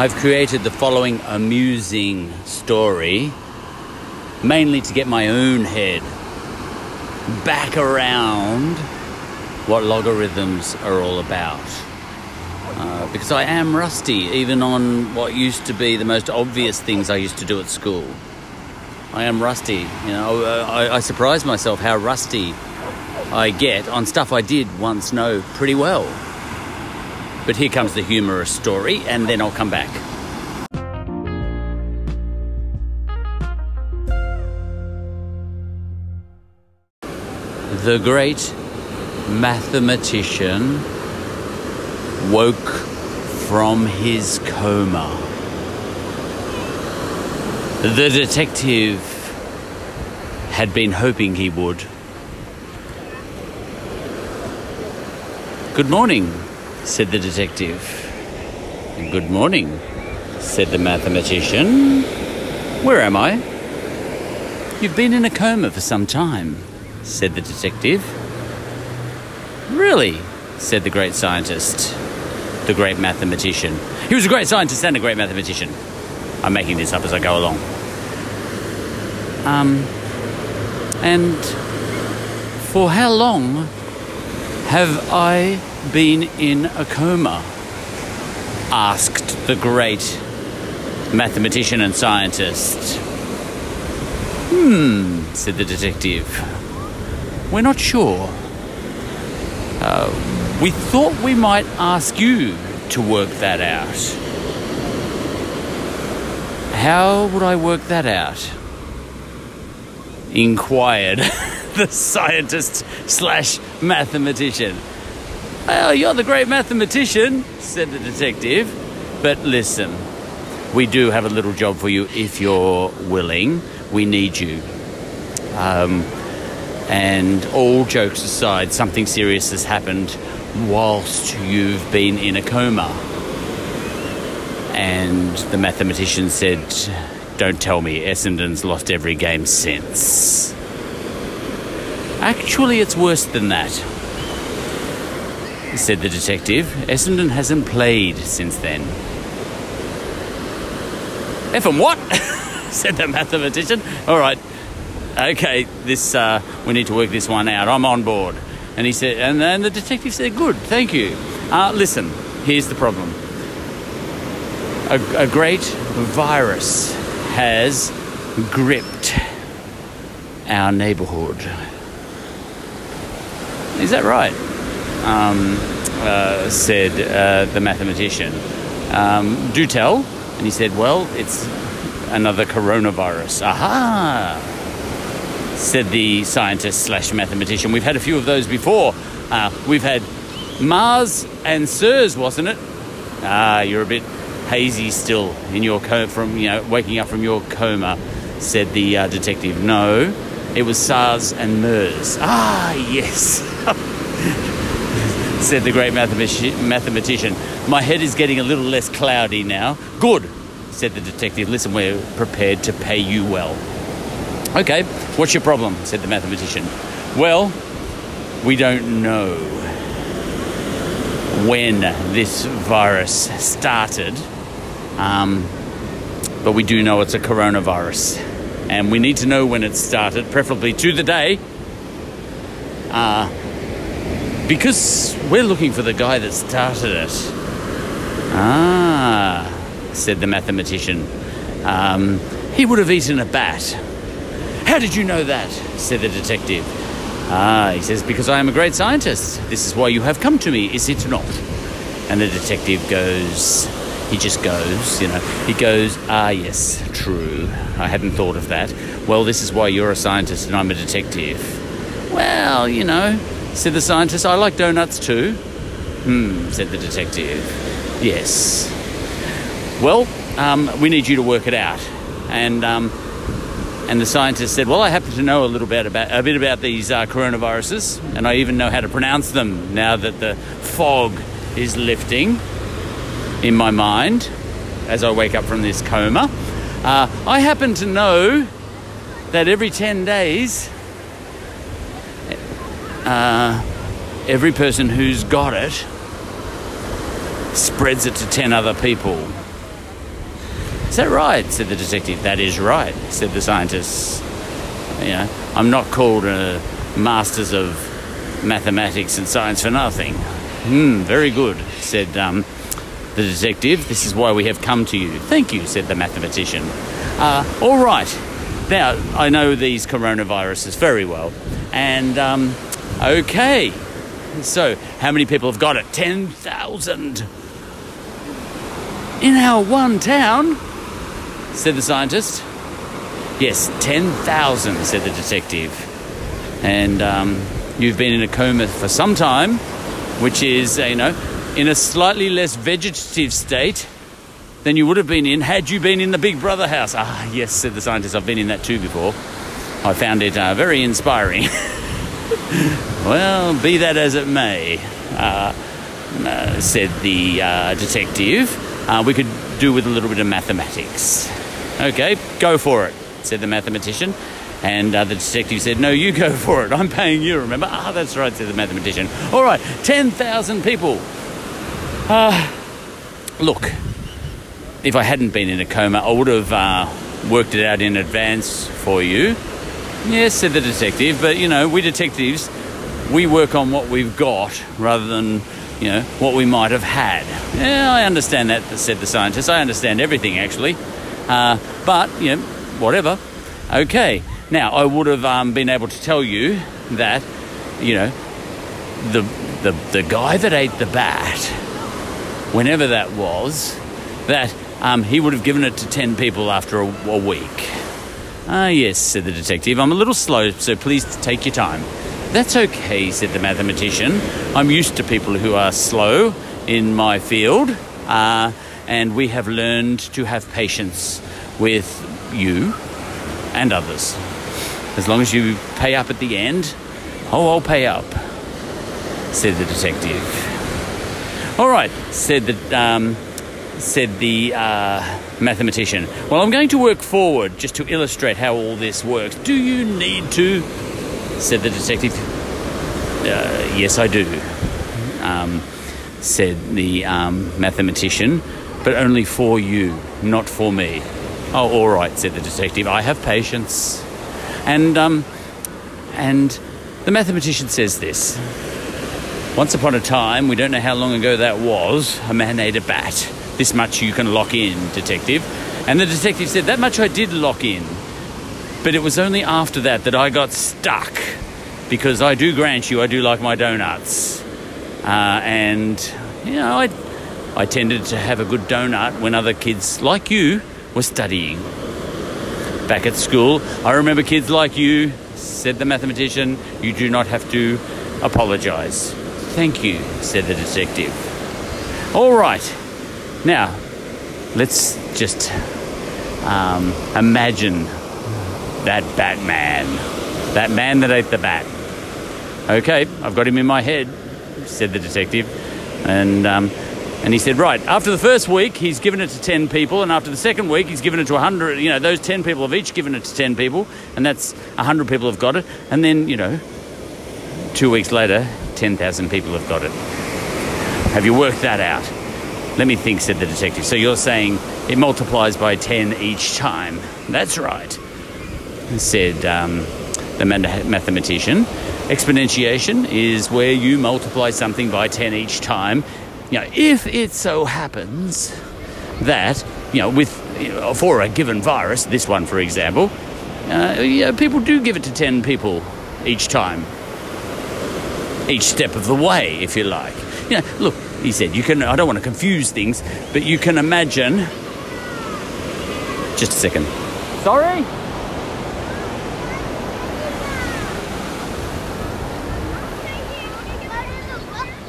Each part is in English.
I've created the following amusing story, mainly to get my own head back around what logarithms are all about. Uh, because I am rusty, even on what used to be the most obvious things I used to do at school. I am rusty. You know, I, I surprise myself how rusty I get on stuff I did once know pretty well. But here comes the humorous story, and then I'll come back. The great mathematician woke from his coma. The detective had been hoping he would. Good morning, said the detective. Good morning, said the mathematician. Where am I? You've been in a coma for some time, said the detective. Really? said the great scientist, the great mathematician. He was a great scientist and a great mathematician. I'm making this up as I go along. Um, and for how long have I been in a coma? asked the great mathematician and scientist. Hmm, said the detective. We're not sure. Uh, we thought we might ask you to work that out. How would I work that out? Inquired the scientist slash mathematician. Well, you're the great mathematician, said the detective. But listen, we do have a little job for you if you're willing. We need you. Um, and all jokes aside, something serious has happened whilst you've been in a coma. And the mathematician said, Don't tell me, Essendon's lost every game since. Actually, it's worse than that, said the detective. Essendon hasn't played since then. F and what? said the mathematician. All right, okay, this uh, we need to work this one out. I'm on board. And he said, and then the detective said, good, thank you. Uh, listen, here's the problem. A, a great virus has gripped our neighborhood. Is that right? Um, uh, said uh, the mathematician. Um, do tell. And he said, well, it's another coronavirus. Aha! Said the scientist slash mathematician. We've had a few of those before. Uh, we've had Mars and SIRS, wasn't it? Ah, you're a bit hazy still in your co- from you know waking up from your coma. Said the uh, detective. No, it was SARS and MERS. Ah, yes. said the great mathemati- mathematician. My head is getting a little less cloudy now. Good, said the detective. Listen, we're prepared to pay you well. Okay, what's your problem? said the mathematician. Well, we don't know when this virus started, um, but we do know it's a coronavirus. And we need to know when it started, preferably to the day, uh, because we're looking for the guy that started it. Ah, said the mathematician. Um, he would have eaten a bat. How did you know that? said the detective. Ah, he says, because I am a great scientist. This is why you have come to me, is it not? And the detective goes, he just goes, you know, he goes, ah, yes, true. I hadn't thought of that. Well, this is why you're a scientist and I'm a detective. Well, you know, said the scientist, I like donuts too. Hmm, said the detective. Yes. Well, um, we need you to work it out. And, um, and the scientist said, "Well, I happen to know a little bit about a bit about these uh, coronaviruses, and I even know how to pronounce them now that the fog is lifting in my mind as I wake up from this coma. Uh, I happen to know that every ten days, uh, every person who's got it spreads it to ten other people." Is that right? said the detective. That is right, said the scientist. You know, I'm not called a masters of mathematics and science for nothing. Hmm, very good, said um, the detective. This is why we have come to you. Thank you, said the mathematician. Uh, all right. Now, I know these coronaviruses very well. And, um, okay. So, how many people have got it? 10,000. In our one town, said the scientist. Yes, 10,000, said the detective. And um, you've been in a coma for some time, which is, you know, in a slightly less vegetative state than you would have been in had you been in the Big Brother house. Ah, yes, said the scientist. I've been in that too before. I found it uh, very inspiring. well, be that as it may, uh, uh, said the uh, detective, uh, we could do with a little bit of mathematics. Okay, go for it, said the mathematician. And uh, the detective said, No, you go for it. I'm paying you, remember? Ah, that's right, said the mathematician. All right, 10,000 people. Uh, look, if I hadn't been in a coma, I would have uh, worked it out in advance for you. Yes, said the detective, but you know, we detectives, we work on what we've got rather than, you know, what we might have had. Yeah, I understand that, said the scientist. I understand everything, actually. Uh, but, you know, whatever. Okay. Now, I would have um, been able to tell you that, you know, the, the, the guy that ate the bat, whenever that was, that um, he would have given it to 10 people after a, a week. Ah, yes, said the detective. I'm a little slow, so please take your time. That's okay, said the mathematician. I'm used to people who are slow in my field, uh, and we have learned to have patience with you and others. As long as you pay up at the end, oh, I'll pay up, said the detective. All right, said the, um, said the uh, mathematician. Well, I'm going to work forward just to illustrate how all this works. Do you need to? said the detective. Uh, yes, I do, um, said the um, mathematician, but only for you, not for me. Oh, all right, said the detective. I have patience. And, um, and the mathematician says this. Once upon a time, we don't know how long ago that was, a man ate a bat. This much you can lock in, detective. And the detective said, That much I did lock in. But it was only after that that I got stuck. Because I do grant you, I do like my donuts. Uh, and, you know, I, I tended to have a good donut when other kids like you were studying. Back at school, I remember kids like you, said the mathematician, you do not have to apologize. Thank you, said the detective. All right, now let's just um, imagine that Batman, that man that ate the bat. Okay, I've got him in my head, said the detective. And um, and he said, right, after the first week, he's given it to 10 people, and after the second week, he's given it to 100. You know, those 10 people have each given it to 10 people, and that's 100 people have got it. And then, you know, two weeks later, 10,000 people have got it. Have you worked that out? Let me think, said the detective. So you're saying it multiplies by 10 each time? That's right, said um, the mathematician. Exponentiation is where you multiply something by 10 each time you know, if it so happens that, you know, with you know, for a given virus, this one for example, uh, you know, people do give it to 10 people each time. Each step of the way, if you like. You know, look, he said, you can, I don't want to confuse things, but you can imagine. Just a second. Sorry?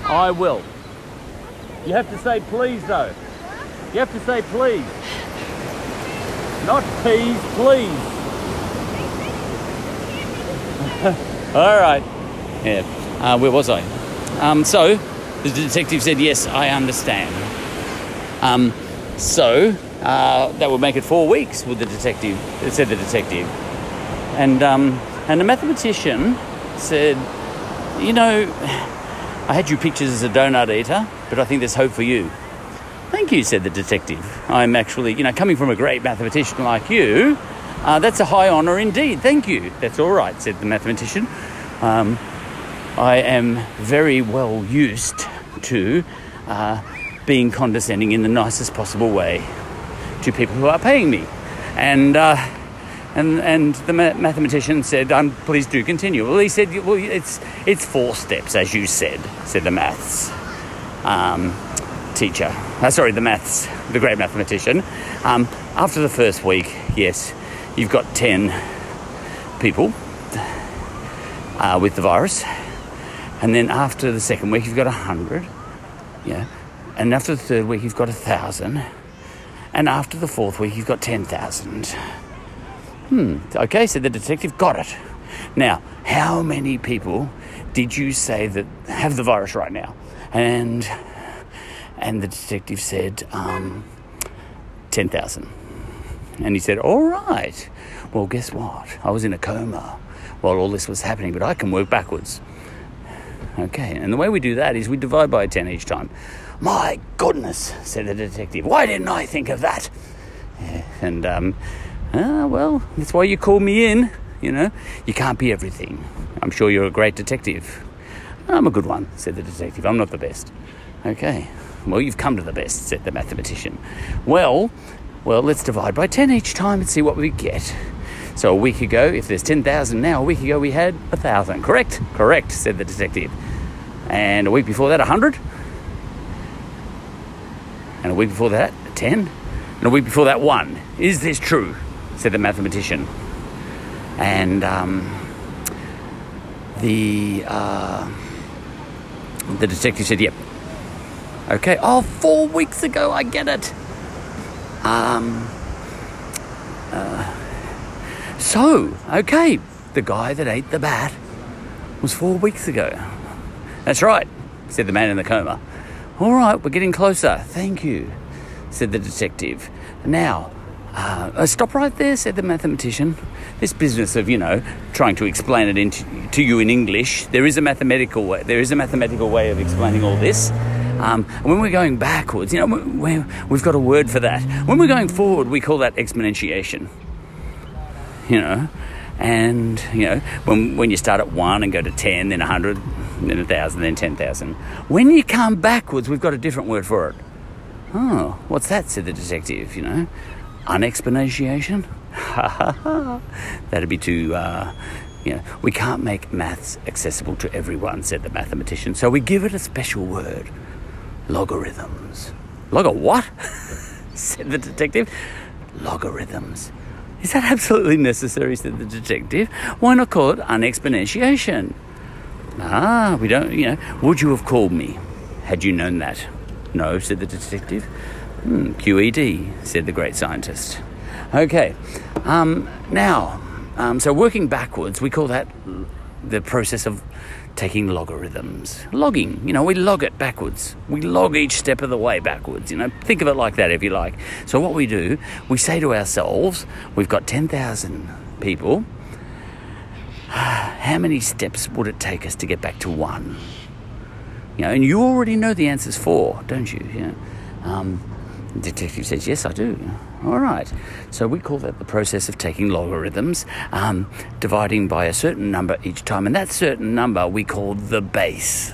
I will. You have to say please though. You have to say please. Not please, please. All right. Yeah. Uh, where was I? Um, so the detective said, yes, I understand. Um, so uh, that would make it four weeks with the detective, said the detective. And, um, and the mathematician said, you know, I had you pictures as a donut eater, but I think there's hope for you. Thank you, said the detective. I'm actually, you know, coming from a great mathematician like you, uh, that's a high honour indeed. Thank you. That's all right, said the mathematician. Um, I am very well used to uh, being condescending in the nicest possible way to people who are paying me. And, uh, and, and the ma- mathematician said, um, please do continue. Well, he said, well, it's, it's four steps, as you said, said the maths um, teacher. Uh, sorry, the maths, the great mathematician. Um, after the first week, yes, you've got 10 people uh, with the virus. And then after the second week, you've got 100. Yeah. And after the third week, you've got 1,000. And after the fourth week, you've got 10,000. Hmm. Okay, said the detective. Got it. Now, how many people did you say that have the virus right now? And and the detective said, um, 10,000. And he said, All right. Well, guess what? I was in a coma while all this was happening, but I can work backwards. Okay, and the way we do that is we divide by 10 each time. My goodness, said the detective. Why didn't I think of that? Yeah, and, um, uh, well, that's why you called me in. You know, you can't be everything. I'm sure you're a great detective. I'm a good one, said the detective. I'm not the best. Okay. Well, you've come to the best, said the mathematician. Well, well, let's divide by 10 each time and see what we get. So a week ago, if there's 10,000 now, a week ago we had 1,000. Correct? Correct, said the detective. And a week before that, 100. And a week before that, 10. And a week before that, 1. Is this true? said the mathematician. And um, the, uh, the detective said, yep, Okay. Oh, four weeks ago, I get it. Um. Uh, so, okay, the guy that ate the bat was four weeks ago. That's right, said the man in the coma. All right, we're getting closer. Thank you, said the detective. Now, uh, stop right there, said the mathematician. This business of, you know, trying to explain it into, to you in English, there is a mathematical way. There is a mathematical way of explaining all this. Um, when we're going backwards, you know, we have got a word for that. When we're going forward, we call that exponentiation. You know, and you know, when when you start at one and go to ten, then a hundred, then a thousand, then ten thousand. When you come backwards, we've got a different word for it. Oh, what's that? said the detective. You know, unexponentiation. That'd be too. Uh, you know, we can't make maths accessible to everyone, said the mathematician, so we give it a special word logarithms. Log a what? said the detective. Logarithms. Is that absolutely necessary? said the detective. Why not call it unexponentiation? Ah, we don't, you know. Would you have called me had you known that? No, said the detective. Hmm, QED, said the great scientist. Okay, um, now, um, so working backwards, we call that the process of taking logarithms. Logging, you know, we log it backwards. We log each step of the way backwards, you know. Think of it like that if you like. So, what we do, we say to ourselves, we've got 10,000 people. How many steps would it take us to get back to one? You know, and you already know the answer's four, don't you? know? um, the detective says, Yes, I do. All right. So we call that the process of taking logarithms, um, dividing by a certain number each time. And that certain number we call the base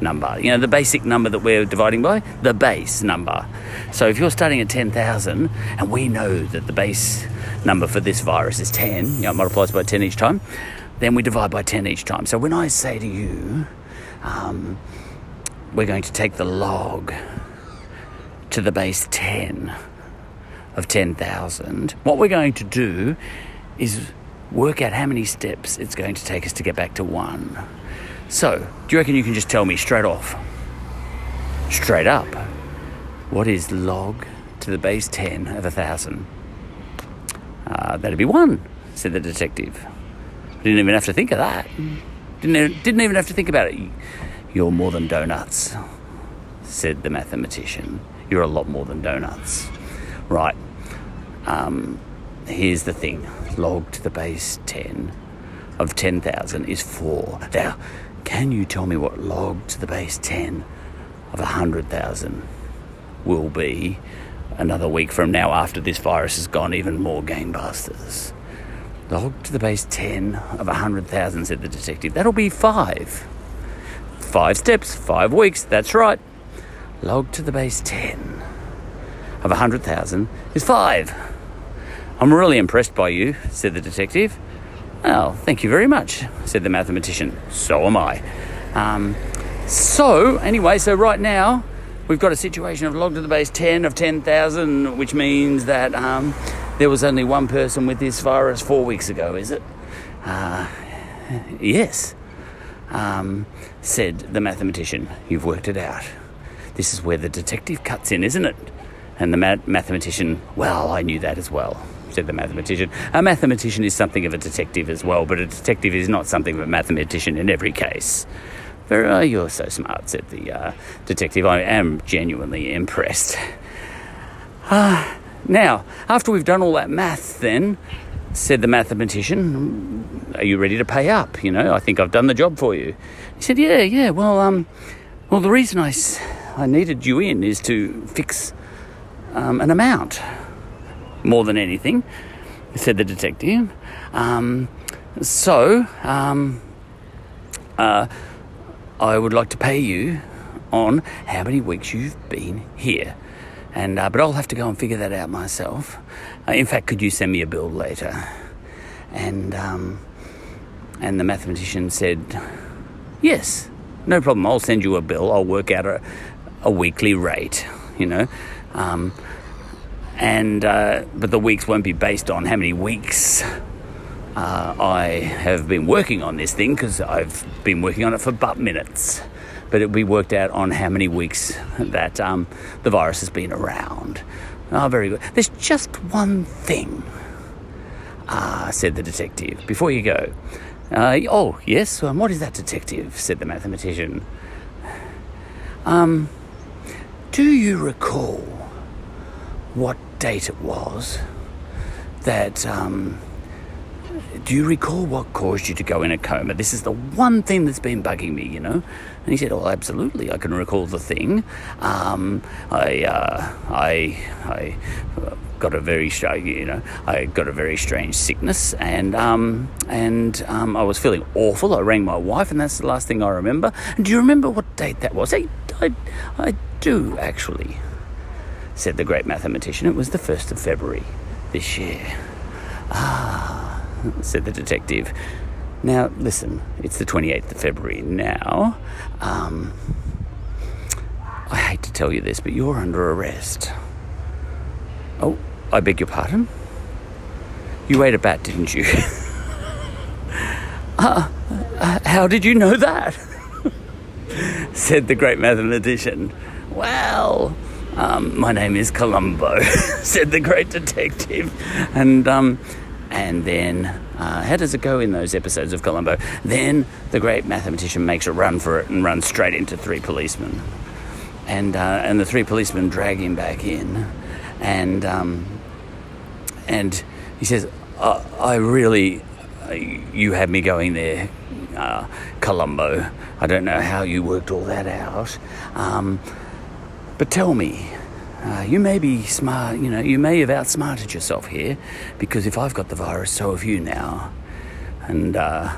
number. You know, the basic number that we're dividing by? The base number. So if you're starting at 10,000 and we know that the base number for this virus is 10, you know, it multiplies by 10 each time, then we divide by 10 each time. So when I say to you, um, we're going to take the log to the base 10 of 10,000, what we're going to do is work out how many steps it's going to take us to get back to one. So, do you reckon you can just tell me straight off, straight up, what is log to the base 10 of 1,000? Uh, that'd be one, said the detective. Didn't even have to think of that. Didn't, didn't even have to think about it. You're more than donuts, said the mathematician. You're a lot more than donuts. Right. Um, here's the thing log to the base 10 of 10,000 is 4. Now, can you tell me what log to the base 10 of 100,000 will be another week from now after this virus has gone even more gangbusters. Log to the base 10 of 100,000, said the detective. That'll be five. Five steps, five weeks, that's right. Log to the base 10 of 100,000 is five. I'm really impressed by you, said the detective. Well, thank you very much, said the mathematician. So am I. Um, so, anyway, so right now we've got a situation of log to the base 10 of 10,000, which means that um, there was only one person with this virus four weeks ago, is it? Uh, yes, um, said the mathematician. You've worked it out. This is where the detective cuts in, isn't it? And the ma- mathematician, well, I knew that as well, said the mathematician. A mathematician is something of a detective as well, but a detective is not something of a mathematician in every case. Very, oh, you're so smart, said the uh, detective. I am genuinely impressed. Ah. Now, after we've done all that math, then, said the mathematician, are you ready to pay up? You know, I think I've done the job for you. He said, yeah, yeah, well, um, well, the reason I, I needed you in is to fix um, an amount more than anything, said the detective. Um, so, um, uh, I would like to pay you on how many weeks you've been here. And uh, but I'll have to go and figure that out myself. Uh, in fact, could you send me a bill later? And um, and the mathematician said, yes, no problem. I'll send you a bill. I'll work out a, a weekly rate. You know. Um, and uh, but the weeks won't be based on how many weeks uh, I have been working on this thing because I've been working on it for but minutes but it'll be worked out on how many weeks that um, the virus has been around. Oh, very good. There's just one thing, ah, said the detective, before you go. Uh, oh, yes, um, what is that, detective? said the mathematician. Um, do you recall what date it was that um, do you recall what caused you to go in a coma? This is the one thing that's been bugging me, you know. And he said, "Oh, absolutely, I can recall the thing. Um, I, uh, I, I got a very, you know, I got a very strange sickness, and um, and um, I was feeling awful. I rang my wife, and that's the last thing I remember. And do you remember what date that was? I, I, I do actually," said the great mathematician. It was the first of February this year. Ah said the detective. Now, listen, it's the 28th of February now. Um, I hate to tell you this, but you're under arrest. Oh, I beg your pardon? You ate a bat, didn't you? uh, uh, how did you know that? said the great mathematician. Well, um, my name is Columbo, said the great detective. And, um, and then, uh, how does it go in those episodes of Columbo? Then the great mathematician makes a run for it and runs straight into three policemen. And, uh, and the three policemen drag him back in. And, um, and he says, I, I really, uh, you had me going there, uh, Columbo. I don't know how you worked all that out. Um, but tell me, uh, you may be smart, you know, you may have outsmarted yourself here because if I've got the virus, so have you now. And uh,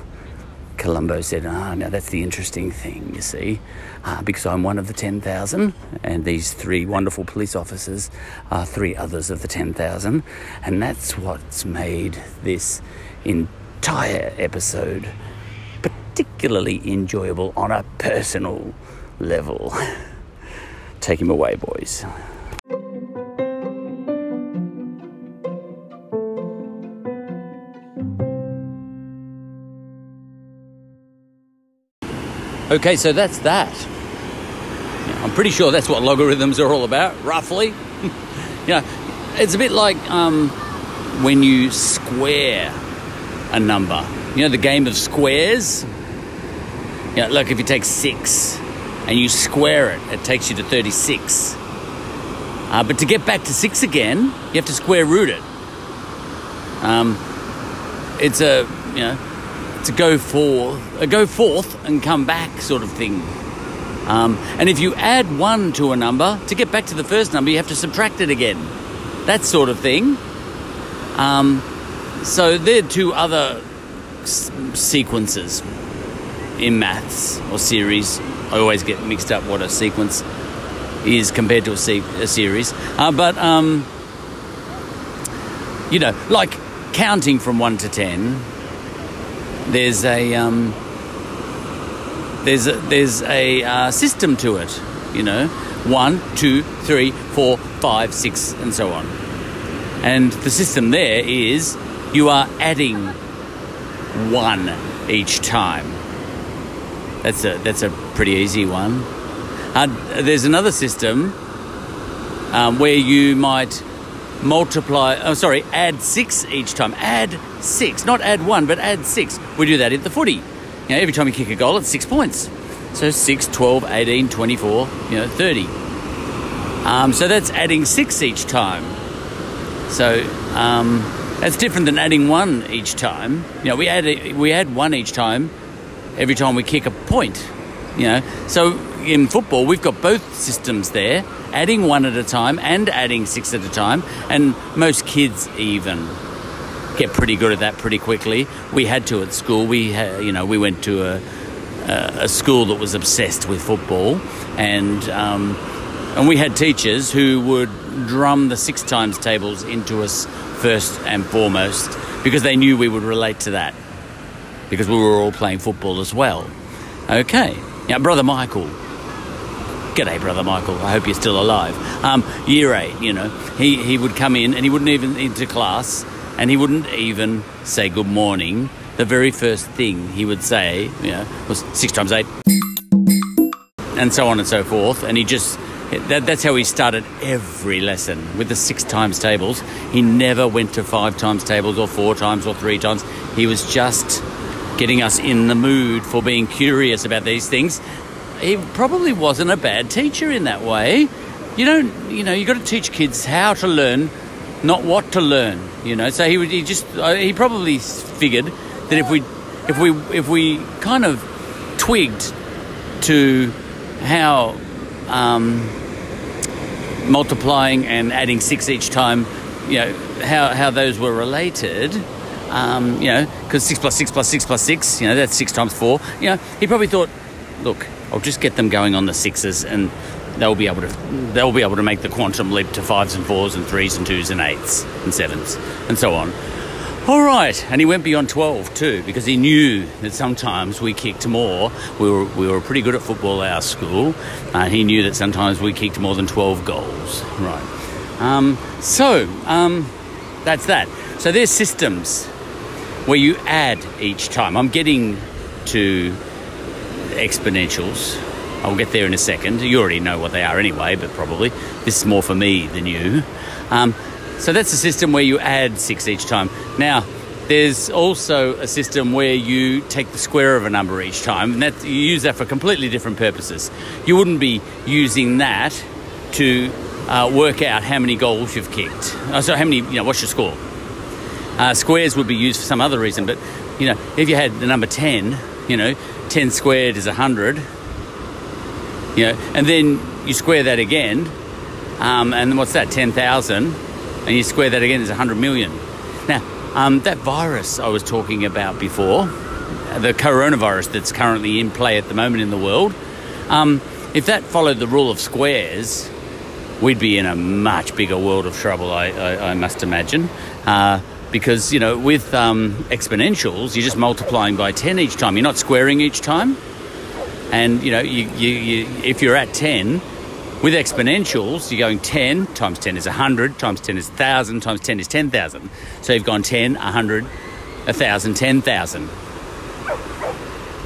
Columbo said, Ah, now that's the interesting thing, you see, uh, because I'm one of the 10,000, and these three wonderful police officers are three others of the 10,000, and that's what's made this entire episode particularly enjoyable on a personal level. Take him away, boys. Okay, so that's that. I'm pretty sure that's what logarithms are all about, roughly. you know, it's a bit like um, when you square a number. You know, the game of squares? Know, like if you take six and you square it, it takes you to 36. Uh, but to get back to six again, you have to square root it. Um, it's a, you know, to go for a go forth and come back sort of thing. Um, and if you add one to a number, to get back to the first number, you have to subtract it again. That sort of thing. Um, so there are two other s- sequences in maths or series. I always get mixed up what a sequence is compared to a, se- a series. Uh, but, um, you know, like counting from 1 to 10, there's a. Um, there's a, there's a uh, system to it, you know, one, two, three, four, five, six, and so on. And the system there is you are adding one each time. That's a that's a pretty easy one. Uh, there's another system um, where you might multiply. Oh, sorry, add six each time. Add six, not add one, but add six. We do that at the footy. You know, every time you kick a goal, it's six points. So 6, 12, 18, 24, you know, 30. Um, so that's adding six each time. So um, that's different than adding one each time. You know, we add we add one each time every time we kick a point. You know, so in football we've got both systems there, adding one at a time and adding six at a time, and most kids even get pretty good at that pretty quickly. We had to at school. We ha- you know we went to a a school that was obsessed with football, and um, and we had teachers who would drum the six times tables into us first and foremost because they knew we would relate to that because we were all playing football as well. Okay, now brother Michael. G'day, brother Michael. I hope you're still alive. Um, year eight, you know, he, he would come in and he wouldn't even into class and he wouldn't even say good morning. The very first thing he would say, you know, was six times eight, and so on and so forth. And he just that, that's how he started every lesson with the six times tables. He never went to five times tables or four times or three times. He was just getting us in the mood for being curious about these things. He probably wasn't a bad teacher in that way. You don't, you know, you got to teach kids how to learn, not what to learn. You know, so he would, he just, uh, he probably figured that if we, if we, if we kind of twigged to how um, multiplying and adding six each time, you know, how, how those were related, um, you know, because six plus six plus six plus six, you know, that's six times four. You know, he probably thought, look, I'll just get them going on the sixes and they'll be able to they'll be able to make the quantum leap to fives and fours and threes and twos and eights and sevens and so on. All right, and he went beyond 12 too because he knew that sometimes we kicked more. We were, we were pretty good at football at our school, and he knew that sometimes we kicked more than 12 goals. Right. Um, so, um, that's that. So there's systems where you add each time. I'm getting to exponentials. I'll get there in a second. You already know what they are anyway, but probably this is more for me than you. Um, so that's a system where you add six each time. Now, there's also a system where you take the square of a number each time, and that you use that for completely different purposes. You wouldn't be using that to uh, work out how many goals you've kicked. Uh, so how many, you know, what's your score? Uh, squares would be used for some other reason, but you know, if you had the number ten, you know, ten squared is hundred. You know, and then you square that again, um, and what's that? Ten thousand and you square that again, there's 100 million. Now, um, that virus I was talking about before, the coronavirus that's currently in play at the moment in the world, um, if that followed the rule of squares, we'd be in a much bigger world of trouble, I, I, I must imagine. Uh, because, you know, with um, exponentials, you're just multiplying by 10 each time. You're not squaring each time. And, you know, you, you, you, if you're at 10, with exponentials, you're going 10 times 10 is 100, times 10 is 1,000, times 10 is 10,000. So you've gone 10, 100, 1,000, 10,000.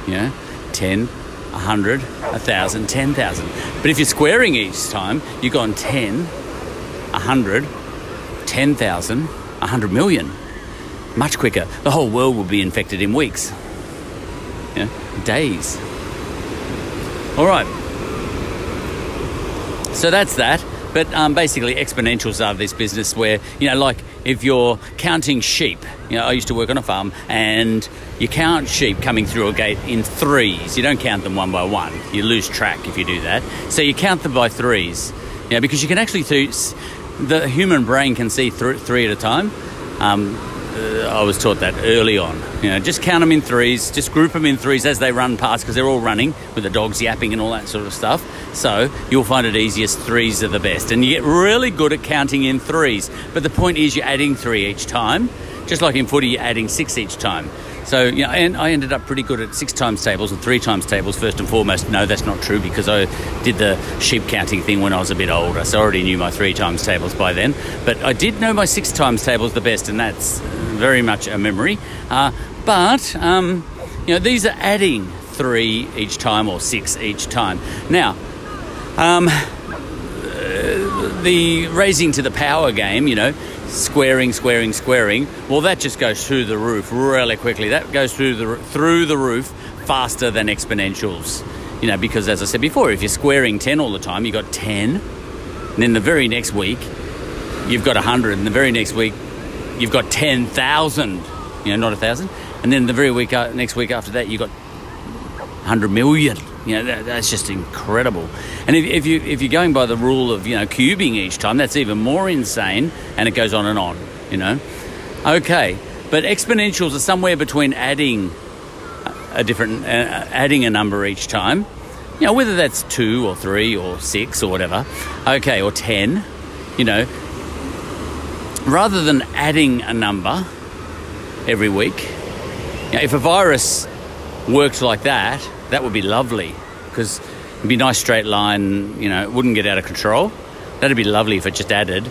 Yeah, 10, 100, 1,000, 10,000. But if you're squaring each time, you've gone 10, 100, 10,000, 100 million. Much quicker. The whole world will be infected in weeks. Yeah, days. All right. So that's that. But um, basically, exponentials are this business where, you know, like if you're counting sheep, you know, I used to work on a farm and you count sheep coming through a gate in threes. You don't count them one by one. You lose track if you do that. So you count them by threes, you know, because you can actually, th- the human brain can see th- three at a time. Um, uh, I was taught that early on. You know, just count them in threes, just group them in threes as they run past because they're all running with the dogs yapping and all that sort of stuff. So you'll find it easiest. Threes are the best, and you get really good at counting in threes. But the point is, you're adding three each time, just like in footy, you're adding six each time. So, you know, and I ended up pretty good at six times tables and three times tables, first and foremost. No, that's not true because I did the sheep counting thing when I was a bit older, so I already knew my three times tables by then. But I did know my six times tables the best, and that's very much a memory. Uh, but, um, you know, these are adding three each time or six each time. Now, um, the raising to the power game, you know, squaring, squaring, squaring. Well, that just goes through the roof really quickly. That goes through the through the roof faster than exponentials. You know, because as I said before, if you're squaring ten all the time, you got ten. And then the very next week, you've got hundred, and the very next week, you've got ten thousand. You know, not a thousand. And then the very week uh, next week after that, you've got hundred million. You know, that, that's just incredible. And if, if, you if you're going by the rule of you know cubing each time, that's even more insane. And it goes on and on. You know, okay. But exponentials are somewhere between adding a different, uh, adding a number each time. You know, whether that's two or three or six or whatever. Okay, or ten. You know, rather than adding a number every week. You know, if a virus worked like that, that would be lovely because it'd be a nice straight line, you know, it wouldn't get out of control. That'd be lovely if it just added.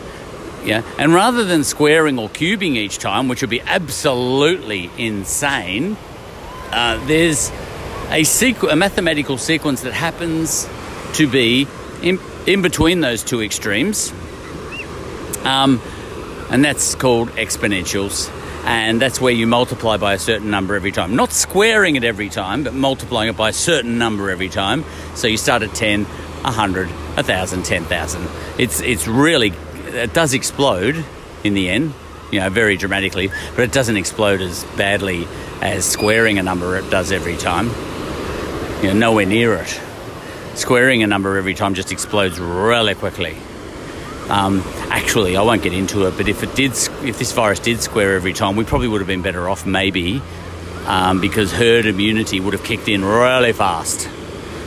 Yeah. And rather than squaring or cubing each time, which would be absolutely insane, uh, there's a, sequ- a mathematical sequence that happens to be in, in between those two extremes. Um, and that's called exponentials and that's where you multiply by a certain number every time. Not squaring it every time, but multiplying it by a certain number every time. So you start at 10, 100, 1,000, 10,000. It's, it's really, it does explode in the end, you know, very dramatically, but it doesn't explode as badly as squaring a number it does every time. You know, nowhere near it. Squaring a number every time just explodes really quickly. Um, actually, I won't get into it, but if it did, if this virus did square every time, we probably would have been better off, maybe, um, because herd immunity would have kicked in really fast.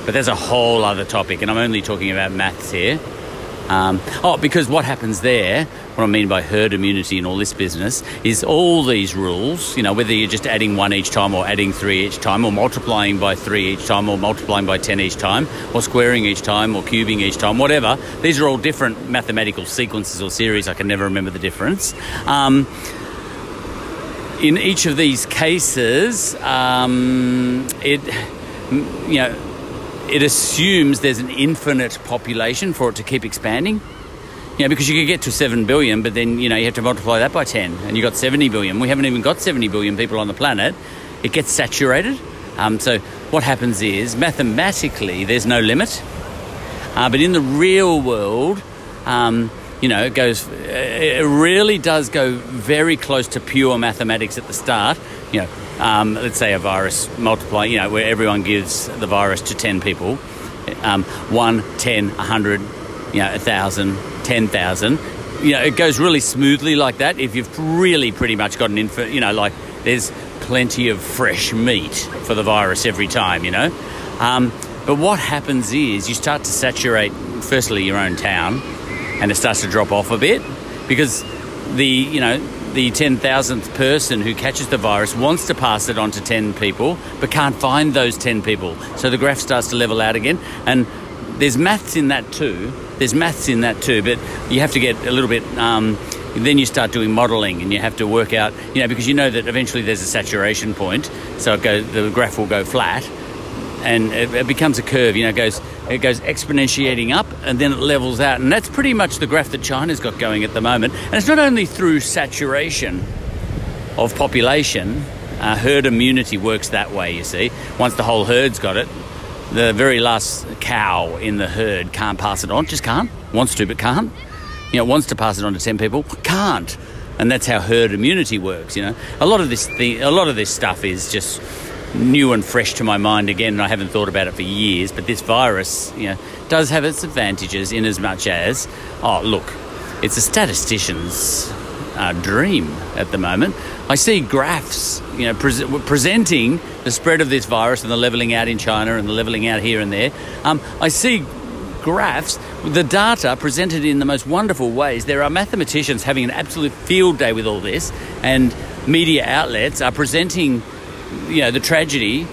But there's a whole other topic, and I'm only talking about maths here. Um, oh, because what happens there, what I mean by herd immunity and all this business, is all these rules, you know, whether you're just adding one each time or adding three each time or multiplying by three each time or multiplying by 10 each time or squaring each time or cubing each time, whatever, these are all different mathematical sequences or series. I can never remember the difference. Um, in each of these cases, um, it, you know, it assumes there's an infinite population for it to keep expanding. You know, because you could get to 7 billion, but then, you know, you have to multiply that by 10, and you got 70 billion. We haven't even got 70 billion people on the planet. It gets saturated. Um, so, what happens is, mathematically, there's no limit. Uh, but in the real world, um, you know, it goes, it really does go very close to pure mathematics at the start. You know, um, let's say a virus multiply, you know, where everyone gives the virus to 10 people, um, 1, 10, 100, you know, 1,000, 10,000. You know, it goes really smoothly like that if you've really pretty much got an infant, you know, like there's plenty of fresh meat for the virus every time, you know. Um, but what happens is you start to saturate, firstly, your own town, and it starts to drop off a bit because the, you know, the 10,000th person who catches the virus wants to pass it on to 10 people, but can't find those 10 people. So the graph starts to level out again. And there's maths in that too. There's maths in that too, but you have to get a little bit. Um, then you start doing modelling, and you have to work out, you know, because you know that eventually there's a saturation point, so goes, the graph will go flat, and it, it becomes a curve. You know, it goes it goes exponentiating up, and then it levels out, and that's pretty much the graph that China's got going at the moment. And it's not only through saturation of population, uh, herd immunity works that way. You see, once the whole herd's got it, the very last cow in the herd can't pass it on, just can't. Wants to, but can't. You know, wants to pass it on to 10 people, can't. And that's how herd immunity works, you know. A lot of this thing, a lot of this stuff is just new and fresh to my mind again, and I haven't thought about it for years. But this virus, you know, does have its advantages in as much as, oh, look, it's a statistician's uh, dream at the moment. I see graphs, you know, pre- presenting the spread of this virus and the leveling out in China and the leveling out here and there. Um, I see graphs, the data presented in the most wonderful ways. There are mathematicians having an absolute field day with all this, and media outlets are presenting, you know, the tragedy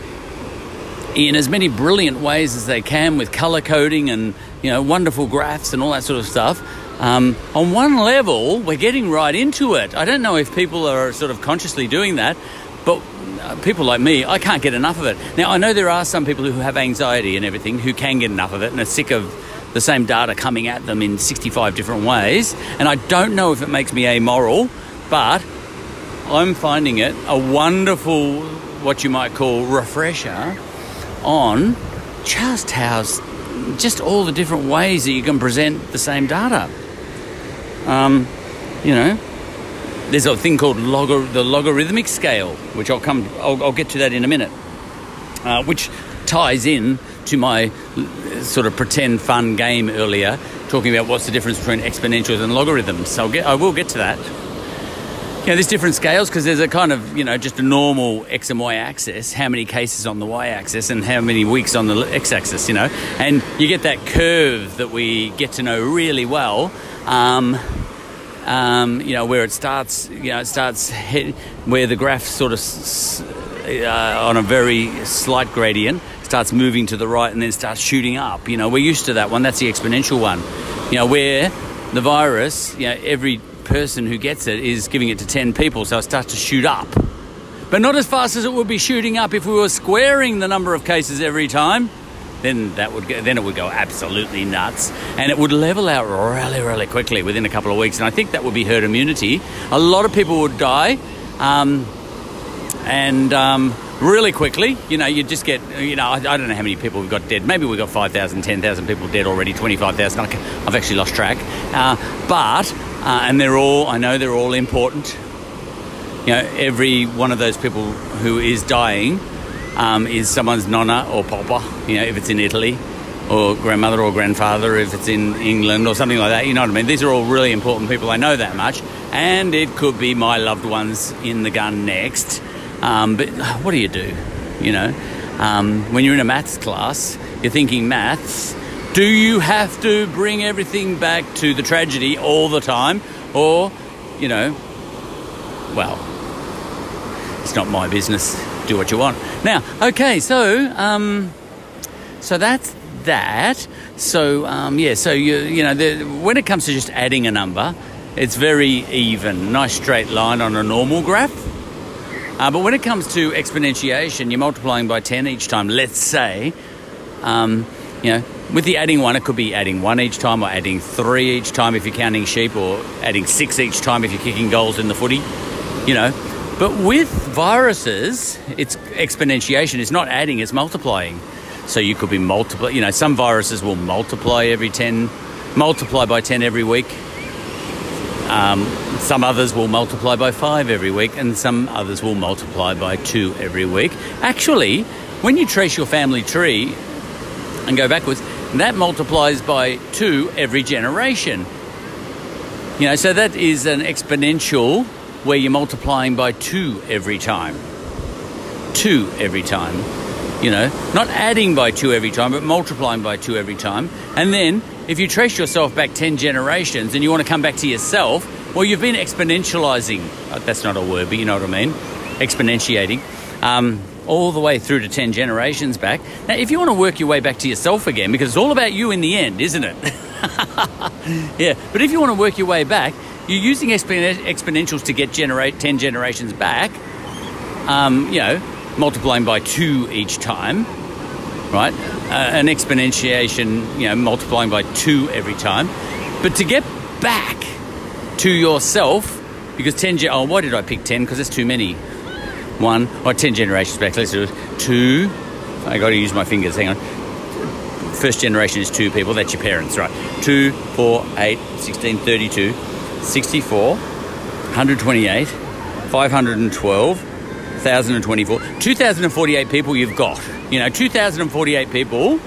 in as many brilliant ways as they can with color coding and you know wonderful graphs and all that sort of stuff. Um, on one level, we're getting right into it. I don't know if people are sort of consciously doing that, but uh, people like me, I can't get enough of it. Now, I know there are some people who have anxiety and everything who can get enough of it and are sick of the same data coming at them in 65 different ways. And I don't know if it makes me amoral, but I'm finding it a wonderful, what you might call refresher on just how, just all the different ways that you can present the same data. Um, you know, there's a thing called the logarithmic scale, which I'll come, I'll, I'll get to that in a minute, uh, which ties in to my sort of pretend fun game earlier, talking about what's the difference between exponentials and logarithms. So I'll get, I will get to that. You know, there's different scales because there's a kind of, you know, just a normal X and Y axis, how many cases on the Y axis and how many weeks on the X axis, you know, and you get that curve that we get to know really well um, um, you know, where it starts, you know, it starts hit, where the graph sort of uh, on a very slight gradient starts moving to the right and then starts shooting up. You know, we're used to that one. That's the exponential one. You know, where the virus, you know, every person who gets it is giving it to 10 people, so it starts to shoot up. But not as fast as it would be shooting up if we were squaring the number of cases every time then that would go, then it would go absolutely nuts, and it would level out really, really quickly within a couple of weeks. And I think that would be herd immunity. A lot of people would die, um, and um, really quickly. You know, you just get. You know, I, I, don't know how many people we've got dead. Maybe we've got 5,000, 10,000 people dead already. 25,000. I've actually lost track. Uh, but uh, and they're all. I know they're all important. You know, every one of those people who is dying um, is someone's nonna or papa, you know, if it's in Italy, or grandmother or grandfather if it's in England or something like that. You know what I mean? These are all really important people. I know that much. And it could be my loved ones in the gun next. Um, but what do you do? You know, um, when you're in a maths class, you're thinking maths. Do you have to bring everything back to the tragedy all the time? Or, you know, well, it's not my business do what you want. Now, okay, so um, so that's that. So um, yeah, so you you know the, when it comes to just adding a number, it's very even, nice straight line on a normal graph. Uh, but when it comes to exponentiation, you're multiplying by 10 each time. Let's say, um, you know, with the adding one, it could be adding one each time or adding three each time if you're counting sheep or adding six each time if you're kicking goals in the footy. You know, but with viruses, it's exponentiation. It's not adding, it's multiplying. So you could be multiply, you know, some viruses will multiply every 10, multiply by 10 every week. Um, some others will multiply by five every week, and some others will multiply by two every week. Actually, when you trace your family tree and go backwards, that multiplies by two every generation. You know, so that is an exponential where you're multiplying by two every time. Two every time. You know, not adding by two every time, but multiplying by two every time. And then, if you trace yourself back 10 generations and you want to come back to yourself, well, you've been exponentializing. Uh, that's not a word, but you know what I mean. Exponentiating. Um, all the way through to 10 generations back. Now, if you want to work your way back to yourself again, because it's all about you in the end, isn't it? yeah, but if you want to work your way back, you're using exponentials to get generate 10 generations back, um, you know, multiplying by two each time, right? Uh, an exponentiation, you know, multiplying by two every time. But to get back to yourself, because 10, ge- oh, why did I pick 10? Because that's too many. One, or 10 generations back, let's do. Two, I got to use my fingers, hang on. first generation is two people, that's your parents, right? 2, 4, 8, 16, 32, 64, 128, 512, 1,024, 2,048 people you've got. You know, 2,048 people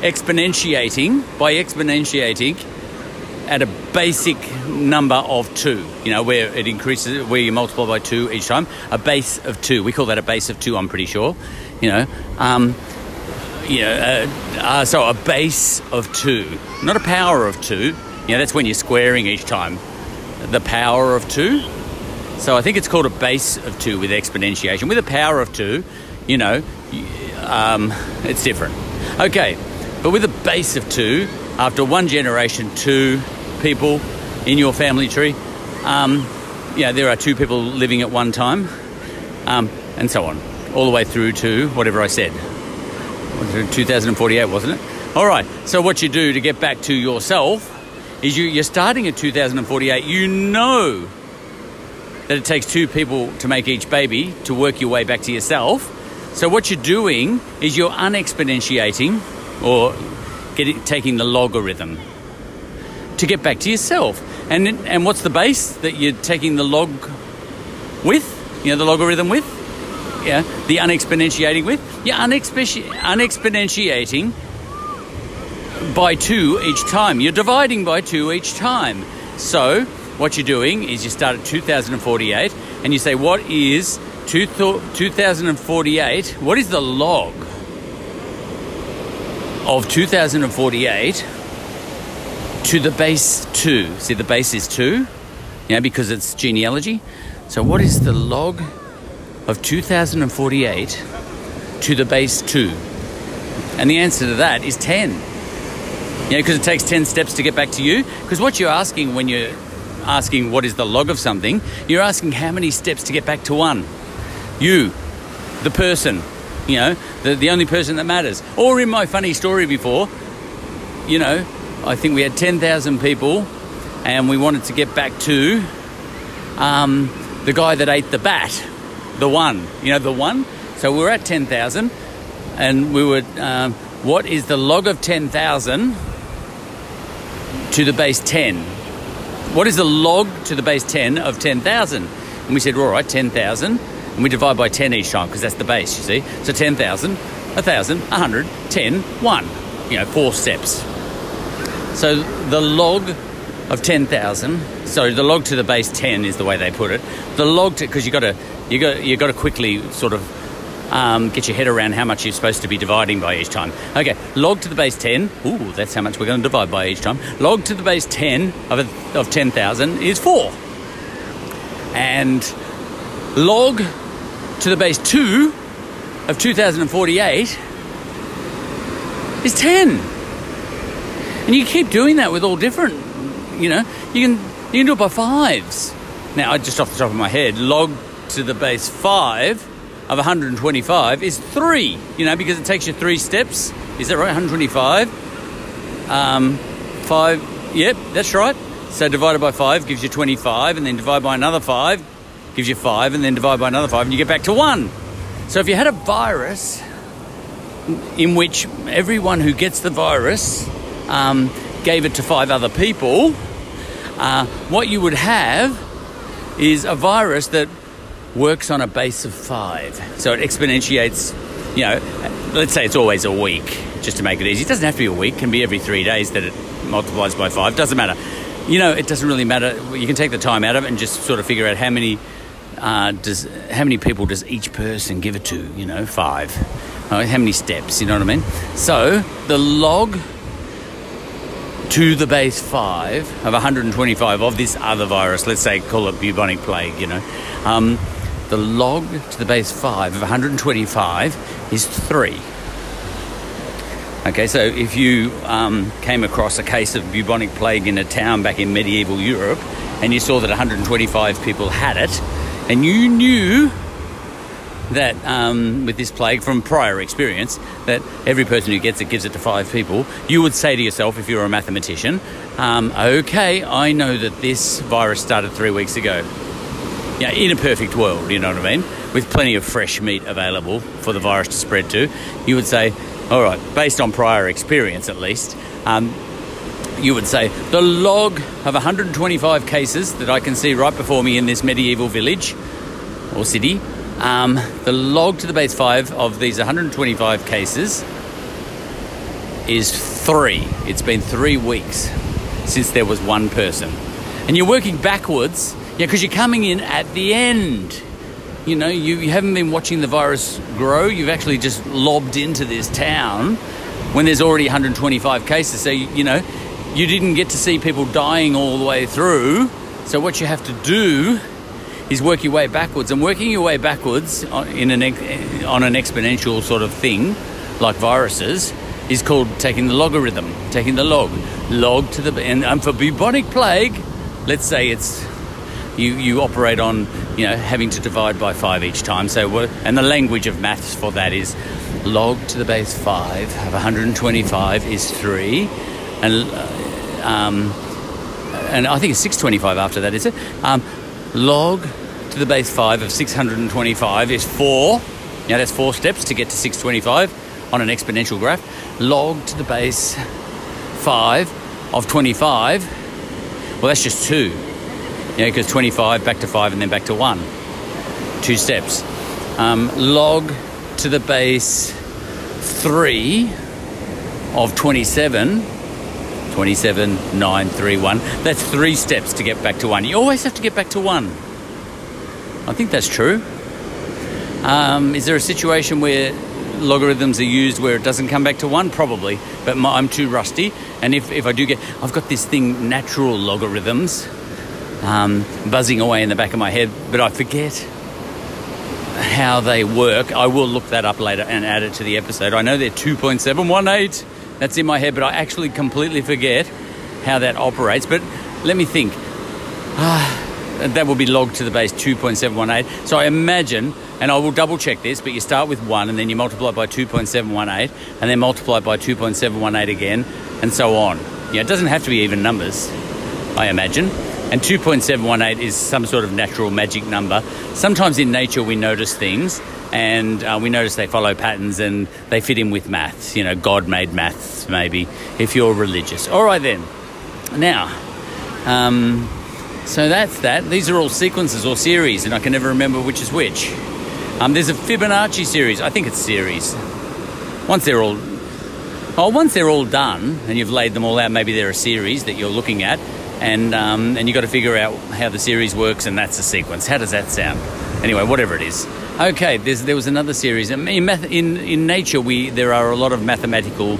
exponentiating by exponentiating at a basic number of two, you know, where it increases, where you multiply by two each time, a base of two. We call that a base of two, I'm pretty sure, you know. Um, you know, uh, uh, so a base of two, not a power of two. You know, that's when you're squaring each time. The power of two. So I think it's called a base of two with exponentiation. With a power of two, you know, um, it's different. Okay, but with a base of two, after one generation, two people in your family tree, um, yeah, there are two people living at one time, um, and so on, all the way through to whatever I said. 2048, wasn't it? All right, so what you do to get back to yourself is you, you're starting at 2048. You know that it takes two people to make each baby to work your way back to yourself. So what you're doing is you're unexponentiating or getting, taking the logarithm to get back to yourself. And and what's the base that you're taking the log with? You know, the logarithm with? Yeah, the unexponentiating with? You're unexponentiating by two each time. You're dividing by two each time. So what you're doing is you start at 2048 and you say, what is 2048? What is the log of 2048 to the base 2? See, the base is 2, yeah, because it's genealogy. So what is the log of 2048 to the base 2? And the answer to that is 10. Yeah, because it takes 10 steps to get back to you. Because what you're asking when you're asking what is the log of something, you're asking how many steps to get back to one. You, the person, you know, the, the only person that matters. Or in my funny story before, you know, I think we had 10,000 people and we wanted to get back to um, the guy that ate the bat, the one, you know, the one. So we were at 10,000 and we were, um, what is the log of 10,000 to the base 10? what is the log to the base 10 of 10,000? And we said, all right, 10,000. And we divide by 10 each time because that's the base, you see. So 10,000, 1,000, 100, 10, 1. You know, four steps. So the log of 10,000, so the log to the base 10 is the way they put it. The log to, because you've got to, you got, you got to quickly sort of um, get your head around how much you're supposed to be dividing by each time. Okay, log to the base 10. Ooh, that's how much we're going to divide by each time. Log to the base 10 of, of 10,000 is 4. And log to the base 2 of 2048 is 10. And you keep doing that with all different, you know, you can, you can do it by fives. Now, just off the top of my head, log to the base 5 of 125 is three, you know, because it takes you three steps. Is that right? 125. Um, five, yep, that's right. So divided by five gives you 25, and then divide by another five gives you five, and then divide by another five, and you get back to one. So if you had a virus in which everyone who gets the virus um, gave it to five other people, uh, what you would have is a virus that works on a base of five. So it exponentiates, you know, let's say it's always a week, just to make it easy. It doesn't have to be a week, it can be every three days that it multiplies by five. Doesn't matter. You know, it doesn't really matter. You can take the time out of it and just sort of figure out how many uh, does how many people does each person give it to? You know, five. How many steps? You know what I mean? So the log to the base five of 125 of this other virus, let's say call it bubonic plague, you know, um, the log to the base 5 of 125 is 3. Okay, so if you um, came across a case of bubonic plague in a town back in medieval Europe and you saw that 125 people had it, and you knew that um, with this plague from prior experience, that every person who gets it gives it to five people, you would say to yourself, if you're a mathematician, um, okay, I know that this virus started three weeks ago. Know, in a perfect world, you know what I mean, with plenty of fresh meat available for the virus to spread to, you would say, all right, based on prior experience at least, um, you would say the log of 125 cases that I can see right before me in this medieval village or city, um, the log to the base 5 of these 125 cases is three. It's been three weeks since there was one person. And you're working backwards, yeah, because you're coming in at the end. You know, you, you haven't been watching the virus grow, you've actually just lobbed into this town when there's already 125 cases. So, you, you know, you didn't get to see people dying all the way through. So, what you have to do is work your way backwards. And working your way backwards on, in an, on an exponential sort of thing, like viruses, is called taking the logarithm, taking the log, log to the and, and for bubonic plague, let's say it's you you operate on you know having to divide by five each time. So and the language of maths for that is log to the base five of 125 is three, and uh, um, and I think it's 625 after that, is it? Um, log to the base five of 625 is four. Now that's four steps to get to 625 on an exponential graph, log to the base 5 of 25, well, that's just 2. You know, because 25 back to 5 and then back to 1. Two steps. Um, log to the base 3 of 27 27, 9, 3, 1. That's three steps to get back to 1. You always have to get back to 1. I think that's true. Um, is there a situation where logarithms are used where it doesn't come back to one? Probably, but my, I'm too rusty. And if, if I do get, I've got this thing, natural logarithms, um, buzzing away in the back of my head, but I forget how they work. I will look that up later and add it to the episode. I know they're 2.718. That's in my head, but I actually completely forget how that operates. But let me think. Ah, that will be logged to the base 2.718. So I imagine and I will double check this, but you start with 1 and then you multiply by 2.718 and then multiply by 2.718 again and so on. Yeah, it doesn't have to be even numbers, I imagine. And 2.718 is some sort of natural magic number. Sometimes in nature we notice things and uh, we notice they follow patterns and they fit in with maths. You know, God made maths, maybe, if you're religious. All right, then. Now, um, so that's that. These are all sequences or series, and I can never remember which is which. Um, there's a Fibonacci series. I think it's series. Once they're all, oh, once they're all done and you've laid them all out, maybe they're a series that you're looking at, and um, and you've got to figure out how the series works, and that's a sequence. How does that sound? Anyway, whatever it is. Okay, there was another series. In, math, in in nature, we there are a lot of mathematical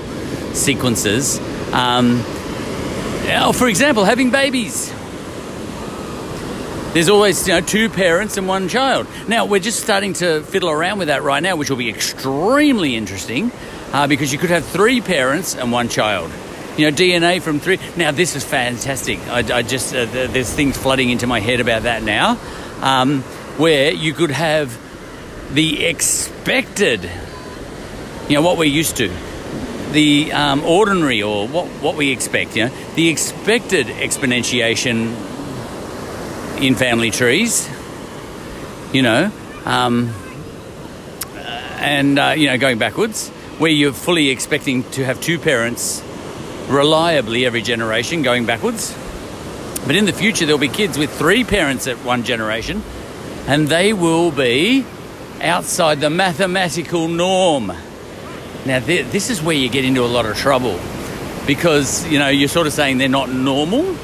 sequences. Um, oh, for example, having babies. There's always you know two parents and one child. Now we're just starting to fiddle around with that right now, which will be extremely interesting uh, because you could have three parents and one child. You know, DNA from three. Now this is fantastic. I, I just uh, there's things flooding into my head about that now, um, where you could have the expected. You know what we're used to the um, ordinary or what, what we expect, you know, the expected exponentiation in family trees, you know, um, and, uh, you know, going backwards, where you're fully expecting to have two parents reliably every generation going backwards. But in the future, there'll be kids with three parents at one generation, and they will be outside the mathematical norm. Now, th- this is where you get into a lot of trouble because, you know, you're sort of saying they're not normal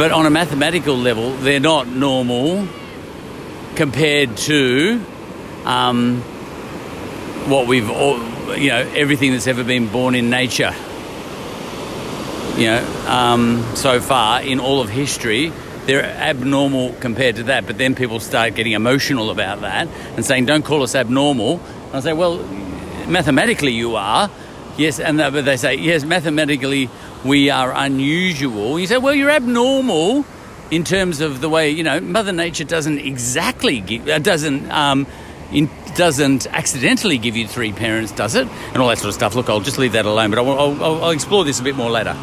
but on a mathematical level, they're not normal compared to um, what we've all, you know, everything that's ever been born in nature. You know, um, so far in all of history, they're abnormal compared to that. But then people start getting emotional about that and saying, "Don't call us abnormal." And I say, "Well, mathematically you are." Yes, and but they say, "Yes, mathematically we are unusual. You say, well, you're abnormal in terms of the way, you know, Mother Nature doesn't exactly give, uh, doesn't, um, in, doesn't accidentally give you three parents, does it? And all that sort of stuff. Look, I'll just leave that alone, but I'll, I'll, I'll explore this a bit more later.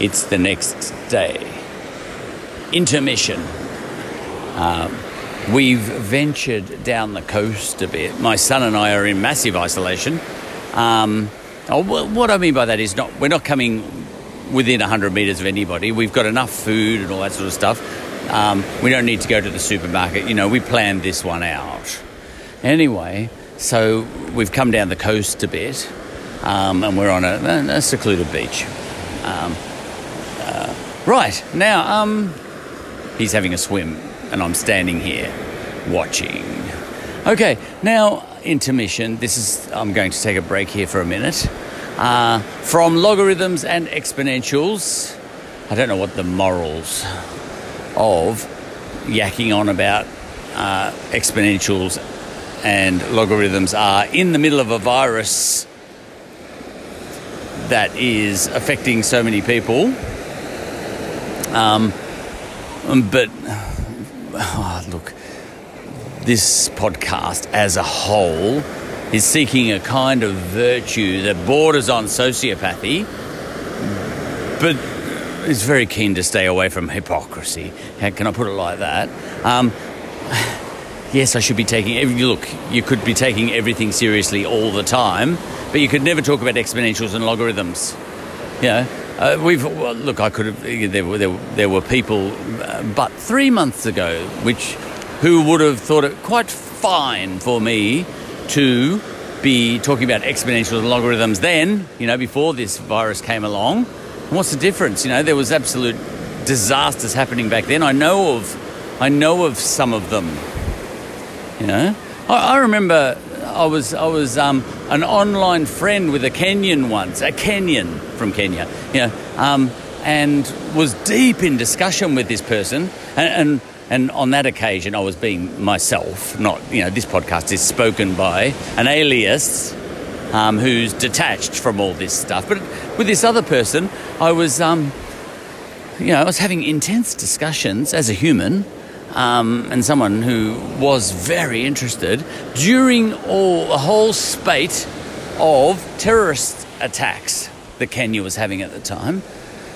It's the next day. intermission. Uh, we've ventured down the coast a bit. My son and I are in massive isolation. Um, oh, what I mean by that is not we're not coming within 100 metres of anybody. We've got enough food and all that sort of stuff. Um, we don't need to go to the supermarket. You know, we planned this one out. Anyway, so we've come down the coast a bit um, and we're on a, a secluded beach. Um, uh, right, now um, he's having a swim and I'm standing here watching. Okay, now intermission. This is, I'm going to take a break here for a minute. Uh, from logarithms and exponentials, I don't know what the morals of yakking on about uh, exponentials and logarithms are in the middle of a virus that is affecting so many people. Um, but oh, look, this podcast as a whole is seeking a kind of virtue that borders on sociopathy, but is very keen to stay away from hypocrisy. Can I put it like that? Um, yes, I should be taking. every Look, you could be taking everything seriously all the time, but you could never talk about exponentials and logarithms. You know, uh, we've well, look. I could have. There were there, there were people, uh, but three months ago, which who would have thought it quite fine for me to be talking about exponentials and logarithms then, you know, before this virus came along. And what's the difference? You know, there was absolute disasters happening back then. I know of, I know of some of them. You know, I, I remember I was I was um, an online friend with a Kenyan once, a Kenyan from Kenya. Know, um, and was deep in discussion with this person, and, and and on that occasion, I was being myself, not, you know, this podcast is spoken by an alias um, who's detached from all this stuff. But with this other person, I was, um, you know, I was having intense discussions as a human um, and someone who was very interested during all a whole spate of terrorist attacks that Kenya was having at the time.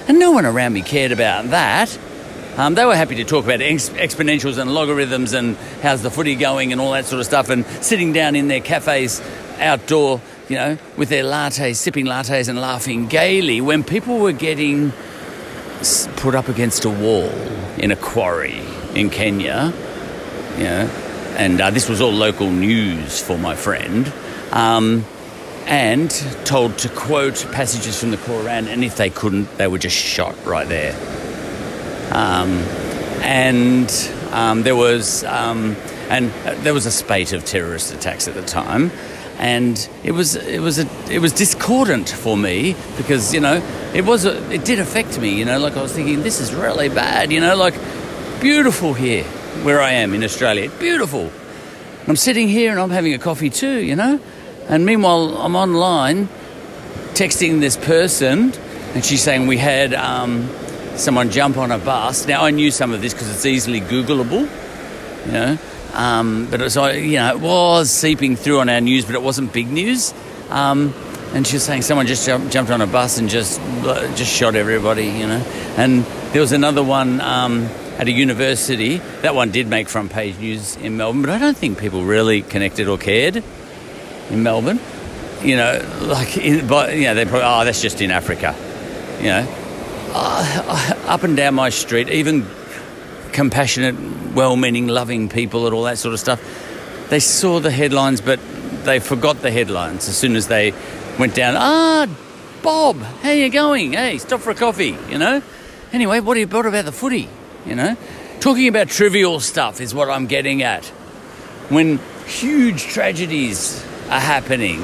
And no one around me cared about that. Um, they were happy to talk about ex- exponentials and logarithms and how's the footy going and all that sort of stuff, and sitting down in their cafes outdoor, you know, with their lattes, sipping lattes and laughing gaily when people were getting put up against a wall in a quarry in Kenya, you know, and uh, this was all local news for my friend. Um, and told to quote passages from the Quran, and if they couldn't, they were just shot right there. Um, and um, there was um, and there was a spate of terrorist attacks at the time, and it was it was a, it was discordant for me because you know it was a, it did affect me. You know, like I was thinking this is really bad. You know, like beautiful here where I am in Australia, beautiful. I'm sitting here and I'm having a coffee too. You know, and meanwhile I'm online texting this person, and she's saying we had. Um, someone jump on a bus. Now I knew some of this because it's easily Googleable, you know. Um, but it was, you know, it was seeping through on our news, but it wasn't big news. Um, and she was saying someone just jumped, jumped on a bus and just just shot everybody, you know. And there was another one um, at a university. That one did make front page news in Melbourne, but I don't think people really connected or cared in Melbourne. You know, like, in, but you know, they probably oh, that's just in Africa, you know uh, up and down my street, even compassionate, well meaning, loving people and all that sort of stuff, they saw the headlines, but they forgot the headlines as soon as they went down. Ah, Bob, how you going? Hey, stop for a coffee, you know? Anyway, what, do you, what about the footy, you know? Talking about trivial stuff is what I'm getting at. When huge tragedies are happening,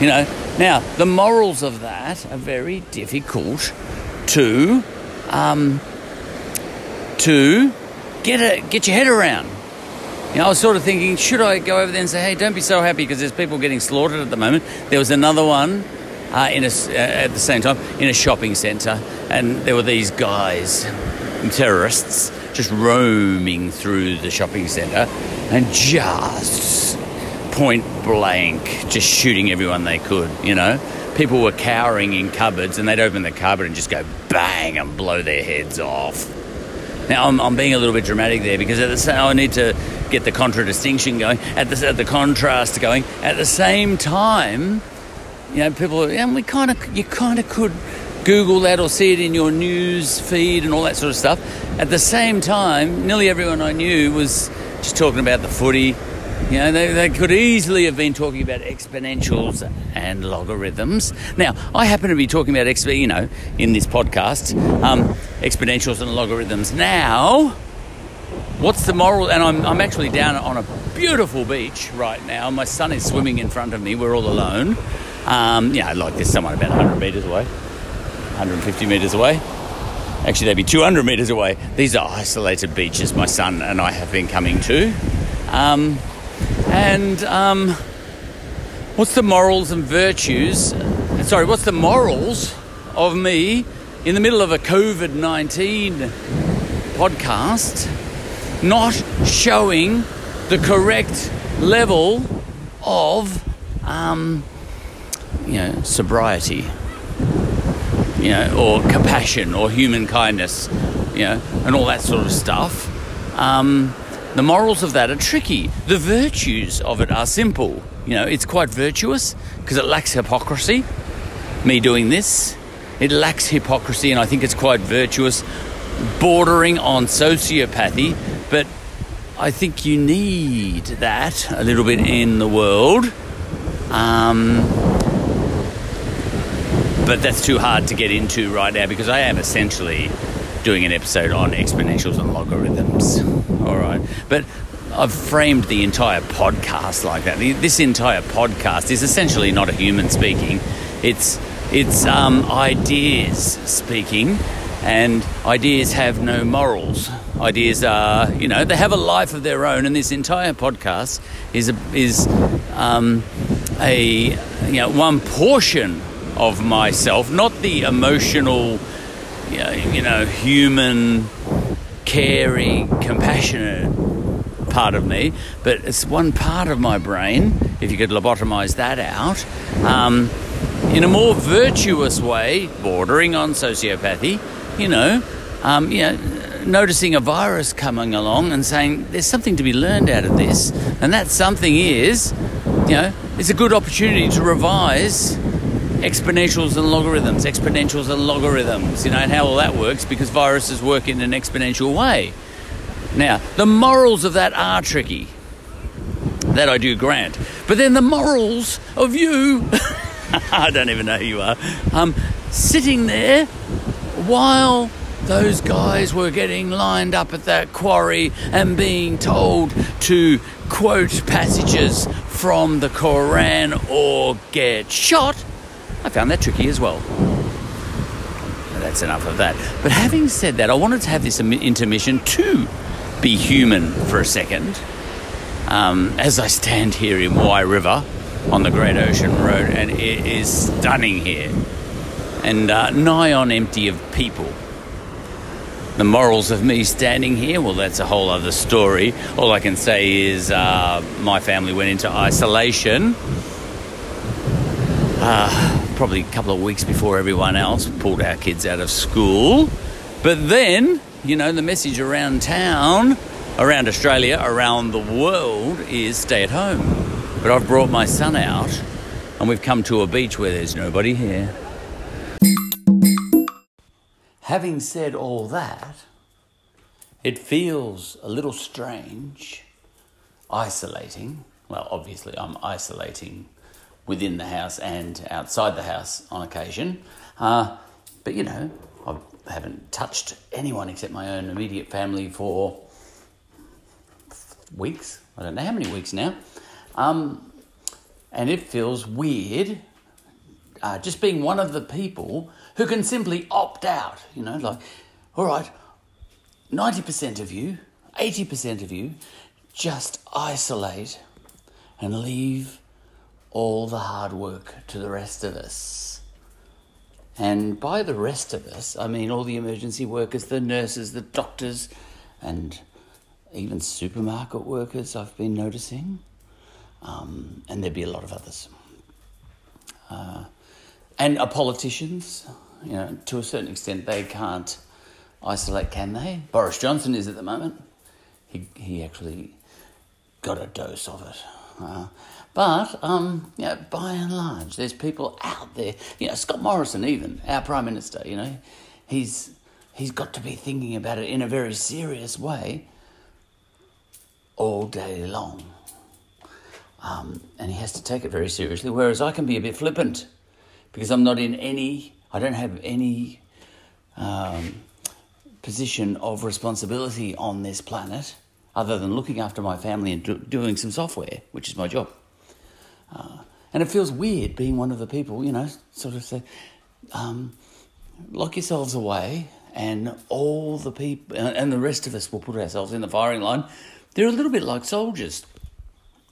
you know? Now, the morals of that are very difficult to um, to get a, get your head around. You know, I was sort of thinking, should I go over there and say, "Hey, don't be so happy because there's people getting slaughtered at the moment." There was another one uh, in a, uh, at the same time in a shopping centre, and there were these guys, terrorists, just roaming through the shopping centre and just point blank, just shooting everyone they could. You know, people were cowering in cupboards and they'd open the cupboard and just go bang and blow their heads off. Now I'm, I'm being a little bit dramatic there because at the same, I need to get the contradistinction going, at the, at the contrast going. At the same time, you know, people, and we kind of, you kind of could Google that or see it in your news feed and all that sort of stuff. At the same time, nearly everyone I knew was just talking about the footy. You know, they, they could easily have been talking about exponentials and logarithms. Now, I happen to be talking about, exp- you know, in this podcast, um, exponentials and logarithms. Now, what's the moral? And I'm, I'm actually down on a beautiful beach right now. My son is swimming in front of me. We're all alone. Um, yeah, like there's someone about 100 metres away, 150 metres away. Actually, they'd be 200 metres away. These are isolated beaches my son and I have been coming to. Um, and um, what's the morals and virtues? Sorry, what's the morals of me in the middle of a COVID 19 podcast not showing the correct level of, um, you know, sobriety, you know, or compassion or human kindness, you know, and all that sort of stuff. Um, the morals of that are tricky. The virtues of it are simple. You know, it's quite virtuous because it lacks hypocrisy. Me doing this, it lacks hypocrisy, and I think it's quite virtuous, bordering on sociopathy. But I think you need that a little bit in the world. Um, but that's too hard to get into right now because I am essentially doing an episode on exponentials and logarithms. All right. But I've framed the entire podcast like that. This entire podcast is essentially not a human speaking. It's it's um, ideas speaking, and ideas have no morals. Ideas are, you know, they have a life of their own, and this entire podcast is a, is um, a you know one portion of myself, not the emotional you know, human, caring, compassionate part of me, but it's one part of my brain, if you could lobotomize that out, um, in a more virtuous way, bordering on sociopathy, you know, um, you know, noticing a virus coming along and saying there's something to be learned out of this, and that something is, you know, it's a good opportunity to revise exponentials and logarithms, exponentials and logarithms, you know, and how all that works because viruses work in an exponential way. Now, the morals of that are tricky. That I do grant. But then the morals of you, I don't even know who you are, um, sitting there while those guys were getting lined up at that quarry and being told to quote passages from the Koran or get shot I found that tricky as well. That's enough of that. But having said that, I wanted to have this intermission to be human for a second. Um, as I stand here in Wye River on the Great Ocean Road, and it is stunning here and uh, nigh on empty of people. The morals of me standing here, well, that's a whole other story. All I can say is uh, my family went into isolation. Uh, probably a couple of weeks before everyone else, pulled our kids out of school. But then, you know, the message around town, around Australia, around the world is stay at home. But I've brought my son out and we've come to a beach where there's nobody here. Having said all that, it feels a little strange, isolating. Well, obviously, I'm isolating within the house and outside the house on occasion. Uh, but you know, I haven't touched anyone except my own immediate family for weeks. I don't know how many weeks now. Um, and it feels weird uh, just being one of the people who can simply opt out. You know, like, all right, 90% of you, 80% of you, just isolate and leave all the hard work to the rest of us. And by the rest of us, I mean all the emergency workers, the nurses, the doctors, and even supermarket workers, I've been noticing. Um, and there'd be a lot of others. Uh, and politicians, you know, to a certain extent, they can't isolate, can they? Boris Johnson is at the moment. He, he actually got a dose of it. Uh, but, um, you know, by and large, there's people out there. You know, Scott Morrison, even, our Prime Minister, you know, he's, he's got to be thinking about it in a very serious way all day long. Um, and he has to take it very seriously, whereas I can be a bit flippant because I'm not in any, I don't have any um, position of responsibility on this planet other than looking after my family and do, doing some software, which is my job. Uh, and it feels weird being one of the people, you know, sort of say, um, lock yourselves away, and all the people, and the rest of us will put ourselves in the firing line. They're a little bit like soldiers,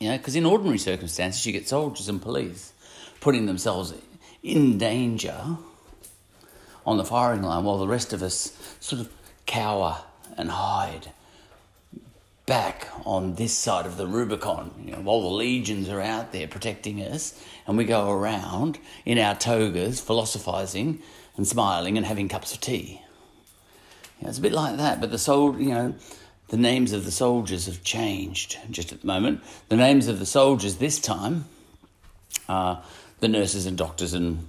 you know, because in ordinary circumstances, you get soldiers and police putting themselves in danger on the firing line while the rest of us sort of cower and hide back on this side of the Rubicon, you know, while the legions are out there protecting us, and we go around in our togas, philosophizing and smiling and having cups of tea. You know, it's a bit like that, but the soul, you know, the names of the soldiers have changed just at the moment. The names of the soldiers this time are the nurses and doctors and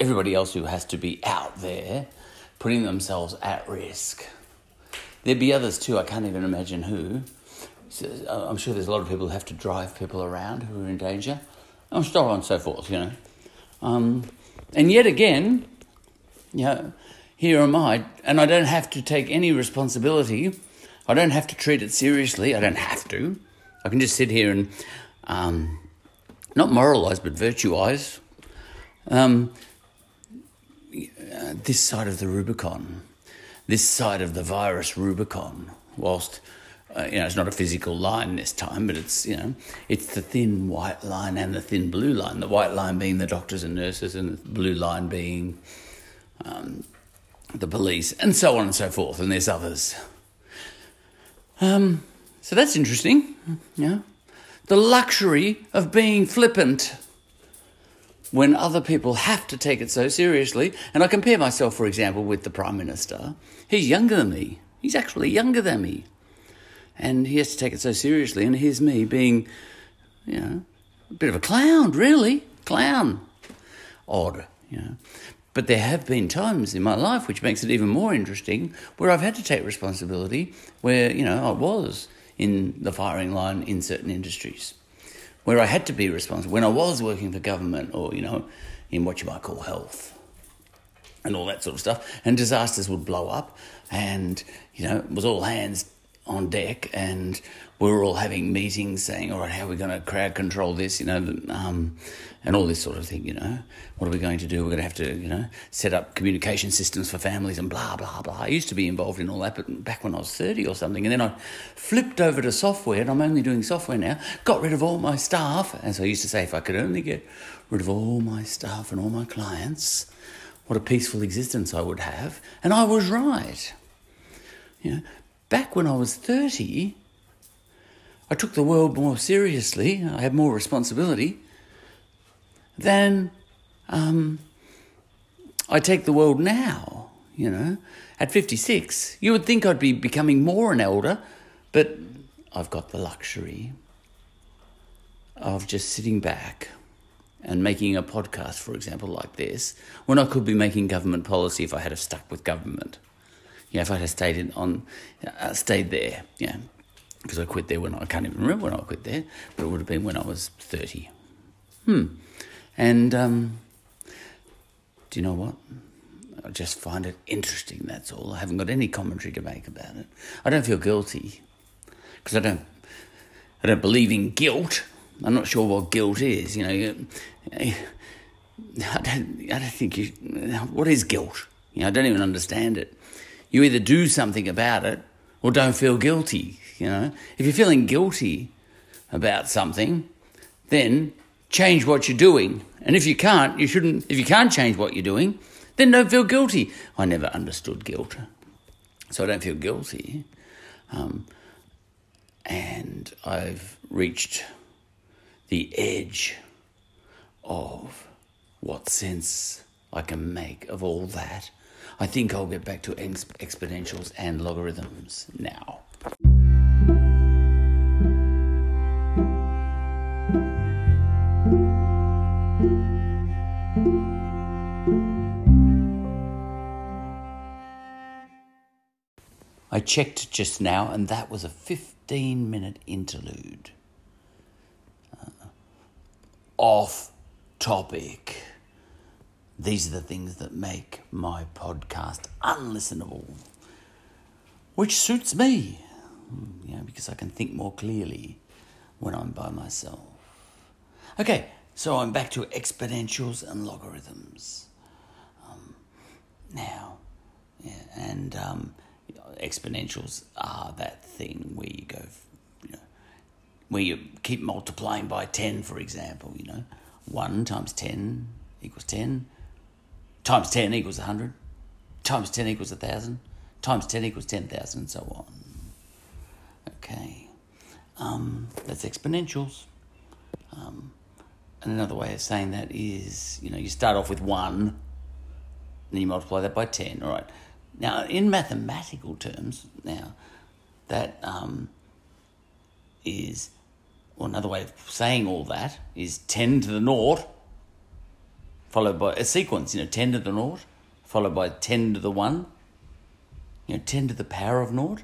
everybody else who has to be out there putting themselves at risk. There'd be others too, I can't even imagine who. So, uh, I'm sure there's a lot of people who have to drive people around who are in danger, and so on and so forth, you know. Um, and yet again, you know, here am I, and I don't have to take any responsibility. I don't have to treat it seriously. I don't have to. I can just sit here and um, not moralize, but virtuize. Um, this side of the Rubicon, this side of the virus Rubicon, whilst uh, you know it's not a physical line this time, but it's you know it's the thin white line and the thin blue line. The white line being the doctors and nurses, and the blue line being um, the police, and so on and so forth. And there's others. Um, so that's interesting. Yeah, the luxury of being flippant when other people have to take it so seriously. And I compare myself, for example, with the Prime Minister. He's younger than me. He's actually younger than me. And he has to take it so seriously. And here's me being, you know, a bit of a clown, really. Clown. Odd, you know. But there have been times in my life, which makes it even more interesting, where I've had to take responsibility, where, you know, I was in the firing line in certain industries where I had to be responsible when I was working for government or, you know, in what you might call health and all that sort of stuff. And disasters would blow up and, you know, it was all hands on deck and we were all having meetings saying, all right, how are we going to crowd control this, you know, um, and all this sort of thing, you know. What are we going to do? We're going to have to, you know, set up communication systems for families and blah, blah, blah. I used to be involved in all that, but back when I was 30 or something. And then I flipped over to software, and I'm only doing software now, got rid of all my staff. As I used to say, if I could only get rid of all my staff and all my clients, what a peaceful existence I would have. And I was right. You know, back when I was 30, I took the world more seriously, I had more responsibility, then um, I take the world now, you know. At 56, you would think I'd be becoming more an elder, but I've got the luxury of just sitting back and making a podcast, for example, like this, when I could be making government policy if I had have stuck with government. Yeah, if I had stayed in, on, uh, stayed there, yeah because I quit there when I, I can't even remember when I quit there, but it would have been when I was 30. Hmm. And um, do you know what? I just find it interesting, that's all. I haven't got any commentary to make about it. I don't feel guilty because I don't, I don't believe in guilt. I'm not sure what guilt is. You know, I don't, I don't think you. What is guilt? You know, I don't even understand it. You either do something about it or don't feel guilty. You know, if you're feeling guilty about something, then change what you're doing. And if you can't, you shouldn't. If you can't change what you're doing, then don't feel guilty. I never understood guilt, so I don't feel guilty. Um, and I've reached the edge of what sense I can make of all that. I think I'll get back to ex- exponentials and logarithms now. I checked just now, and that was a 15 minute interlude. Uh, off topic. These are the things that make my podcast unlistenable, which suits me, you know, because I can think more clearly when I'm by myself. Okay, so I'm back to exponentials and logarithms. Um, now, yeah, and um, exponentials are that thing where you go, you know, where you keep multiplying by 10, for example, you know, 1 times 10 equals 10 times 10 equals 100, times 10 equals 1,000, times 10 equals 10,000, and so on. Okay, um, that's exponentials. Um, and another way of saying that is, you know, you start off with 1, then you multiply that by 10, all right. Now, in mathematical terms, now, that um, is, well, another way of saying all that is 10 to the naught followed by a sequence, you know, 10 to the naught, followed by 10 to the 1, you know, 10 to the power of naught,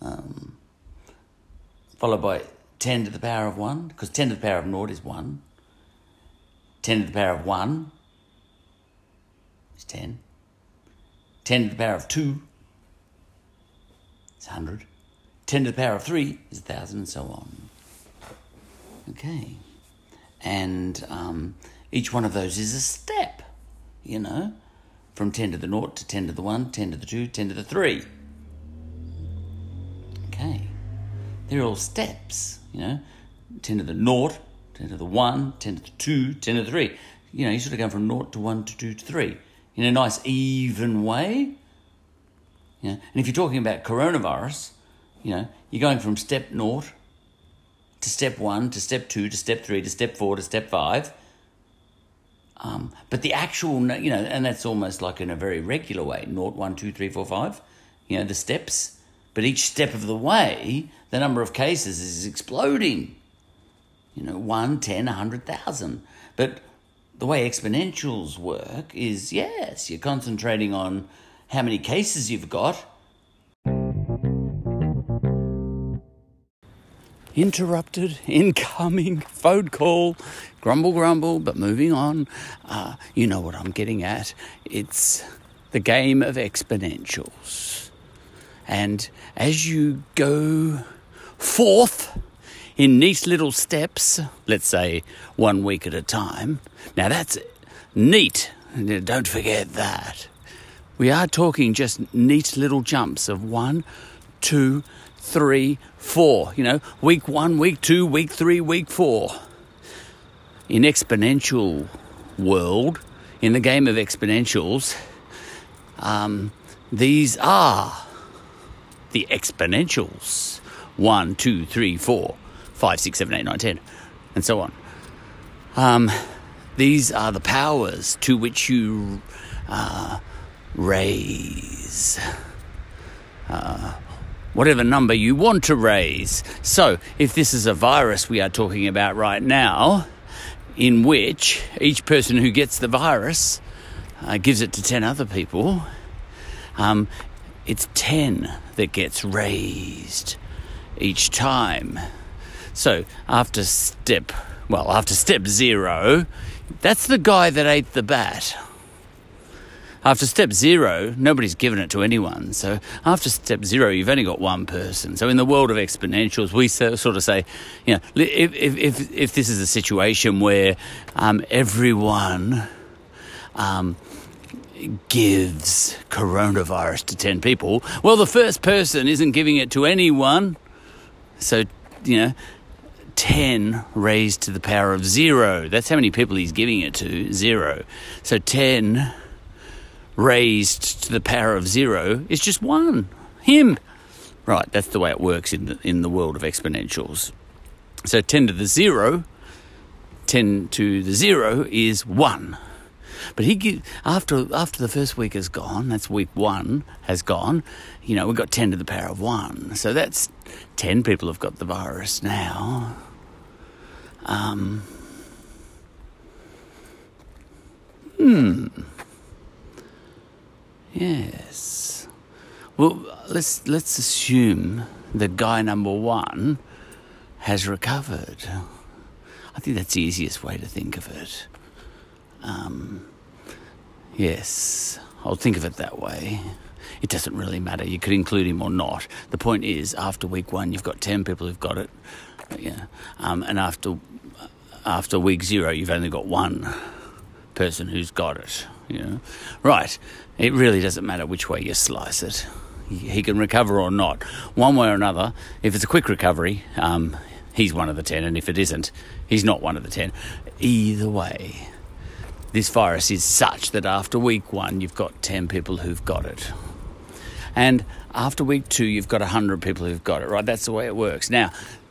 um, followed by 10 to the power of 1, because 10 to the power of naught is 1, 10 to the power of 1 is 10, 10 to the power of 2 is 100, 10 to the power of 3 is 1,000, and so on. Okay. And um, each one of those is a step, you know, from 10 to the 0 to 10 to the 1, 10 to the 2, 10 to the 3. Okay. They're all steps, you know, 10 to the 0, 10 to the 1, 10 to the 2, 10 to the 3. You know, you sort of go from 0 to 1 to 2 to 3 in a nice even way. You know, and if you're talking about coronavirus, you know, you're going from step 0 to step 1 to step 2 to step 3 to step 4 to step 5 um, but the actual, you know, and that's almost like in a very regular way, naught, one, two, three, four, five, you know, the steps. But each step of the way, the number of cases is exploding. You know, one, ten, a hundred thousand. But the way exponentials work is yes, you're concentrating on how many cases you've got interrupted, incoming, phone call, grumble, grumble, but moving on. Uh, you know what I'm getting at. It's the game of exponentials. And as you go forth in neat little steps, let's say one week at a time, now that's neat. Don't forget that. We are talking just neat little jumps of one, two, three, four. You know, week one, week two, week three, week four. In exponential world, in the game of exponentials, um, these are the exponentials. One, two, three, four, five, six, seven, eight, nine, ten, and so on. Um, these are the powers to which you uh, raise. Uh, whatever number you want to raise. So, if this is a virus we are talking about right now, in which each person who gets the virus uh, gives it to 10 other people, um, it's 10 that gets raised each time. So, after step, well, after step zero, that's the guy that ate the bat. After step zero, nobody's given it to anyone. So after step zero, you've only got one person. So in the world of exponentials, we sort of say, you know, if, if, if, this is a situation where um, everyone um, gives coronavirus to 10 people, well, the first person isn't giving it to anyone. So, you know, 10 raised to the power of zero. That's how many people he's giving it to, zero. So 10 raised to the power of zero is just one. Him. Right, that's the way it works in the, in the world of exponentials. So 10 to the zero, 10 to the zero is 1. But he after after the first week is gone, that's week one has gone. You know, we've got ten to the power of one, so that's ten people have got the virus now. Um, hmm. Yes. Well, let's let's assume that guy number one has recovered. I think that's the easiest way to think of it. Um, yes, I'll think of it that way. It doesn't really matter. You could include him or not. The point is, after week one, you've got ten people who've got it, yeah, um, and after after week zero, you've only got one person who's got it. Know, right? It really doesn't matter which way you slice it. He can recover or not, one way or another. If it's a quick recovery, um, he's one of the ten, and if it isn't, he's not one of the ten. Either way, this virus is such that after week one, you've got 10 people who've got it. And after week two, you've got 100 people who've got it, right? That's the way it works. Now,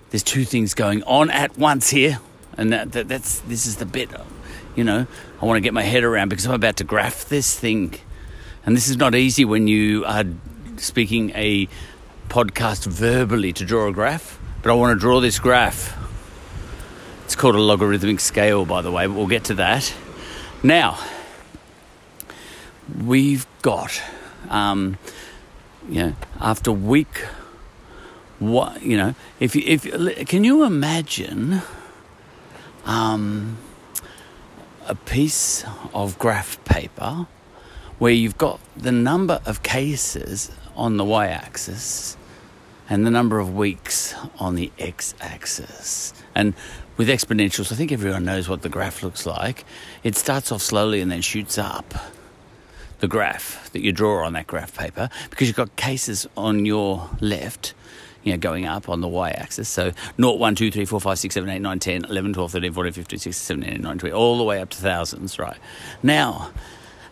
there's two things going on at once here, and that, that, that's this is the bit, you know, I want to get my head around because I'm about to graph this thing. And this is not easy when you are speaking a podcast verbally to draw a graph, but I want to draw this graph. It's called a logarithmic scale, by the way, but we'll get to that. Now, we've got, um, you know, after week, what you know, if if can you imagine, um, a piece of graph paper where you've got the number of cases on the y-axis and the number of weeks on the x-axis, and with exponentials, I think everyone knows what the graph looks like. It starts off slowly and then shoots up. The graph that you draw on that graph paper, because you've got cases on your left, you know, going up on the y axis. So 0, 1, 2, 3, 4, 5, 6, 7, 8, 9, 10, 11, 12, 13, 14, 15, 16, 17, 18, 19, 20, all the way up to thousands, right? Now,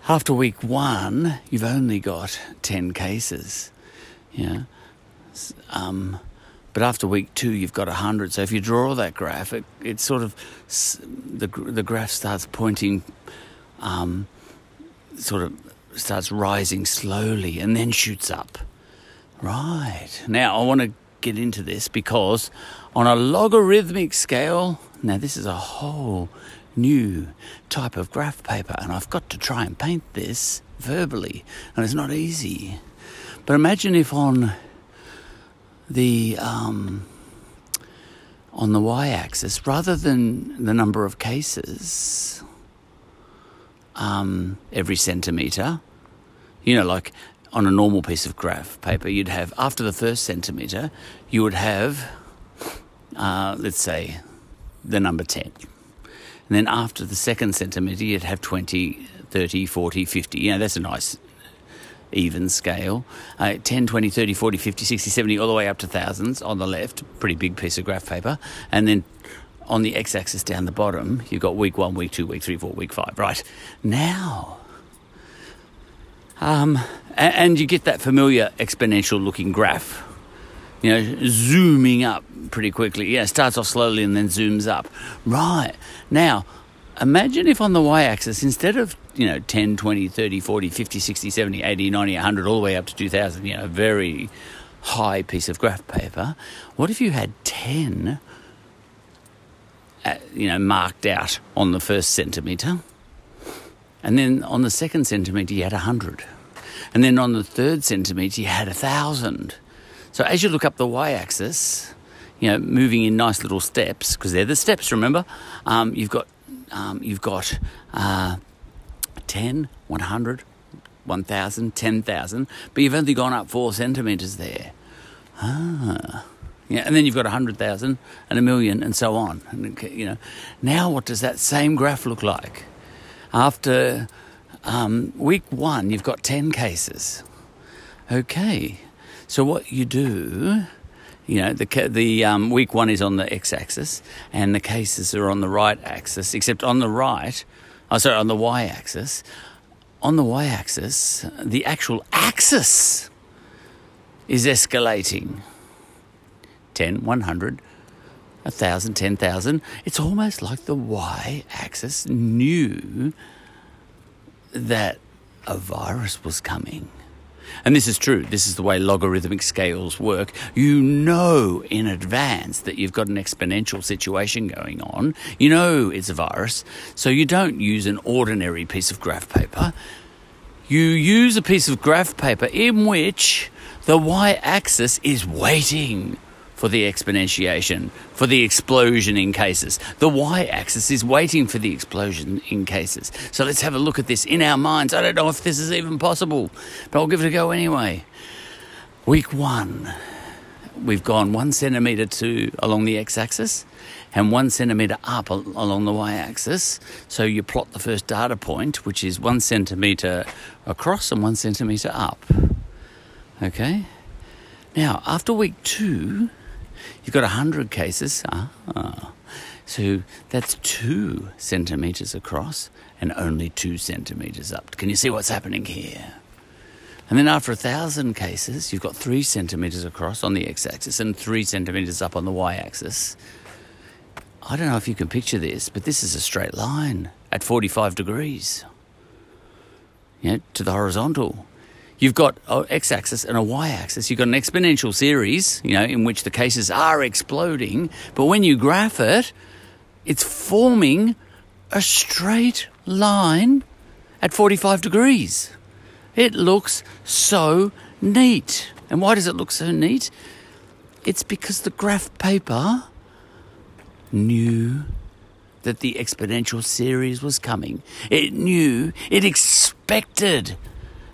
after week one, you've only got 10 cases. Yeah. Um, but after week two, you've got 100. So if you draw that graph, it, it sort of, the, the graph starts pointing, um, sort of starts rising slowly and then shoots up. Right. Now, I want to get into this because on a logarithmic scale, now this is a whole new type of graph paper, and I've got to try and paint this verbally, and it's not easy. But imagine if on the um, on the y-axis rather than the number of cases um, every centimeter. You know, like on a normal piece of graph paper, you'd have after the first centimeter, you would have, uh, let's say, the number 10. And then after the second centimeter, you'd have 20, 30, 40, 50. You know, that's a nice even scale. Uh, 10, 20, 30, 40, 50, 60, 70, all the way up to thousands on the left. Pretty big piece of graph paper. And then on the x axis down the bottom, you've got week one, week two, week three, four, week five. Right. Now, um, and, and you get that familiar exponential looking graph you know, zooming up pretty quickly. Yeah, starts off slowly and then zooms up. Right. Now, imagine if on the y axis, instead of, you know, 10, 20, 30, 40, 50, 60, 70, 80, 90, 100, all the way up to 2000, you know, very high piece of graph paper, what if you had 10, uh, you know, marked out on the first centimetre? And then on the second centimetre, you had 100. And then on the third centimetre, you had 1,000. So as you look up the y axis, you know, moving in nice little steps, because they're the steps, remember, um, you've got um, you've got uh, 10, 100, 1,000, 10,000, but you've only gone up four centimetres there. Ah. Yeah, and then you've got 100,000 and a million and so on. And, you know, now what does that same graph look like? After um, week one, you've got 10 cases. Okay, so what you do you know, the the um, week one is on the x-axis, and the cases are on the right axis. Except on the right, oh sorry, on the y-axis. On the y-axis, the actual axis is escalating. 10, 100, 1,000, 10,000. It's almost like the y axis knew that a virus was coming. And this is true. This is the way logarithmic scales work. You know in advance that you've got an exponential situation going on. You know it's a virus. So you don't use an ordinary piece of graph paper. You use a piece of graph paper in which the y axis is waiting for the exponentiation, for the explosion in cases. The y axis is waiting for the explosion in cases. So let's have a look at this in our minds. I don't know if this is even possible, but I'll give it a go anyway. Week one, we've gone one centimetre to along the x-axis and one centimetre up along the y-axis. So you plot the first data point, which is one centimetre across and one centimetre up. Okay. Now after week two, You've got 100 cases. Ah. So that's two centimetres across and only two centimetres up. Can you see what's happening here? And then after a thousand cases, you've got three centimetres across on the x axis and three centimetres up on the y axis. I don't know if you can picture this, but this is a straight line at 45 degrees you know, to the horizontal you've got an x-axis and a y-axis. You've got an exponential series, you know, in which the cases are exploding. But when you graph it, it's forming a straight line at 45 degrees. It looks so neat. And why does it look so neat? It's because the graph paper knew that the exponential series was coming. It knew, it expected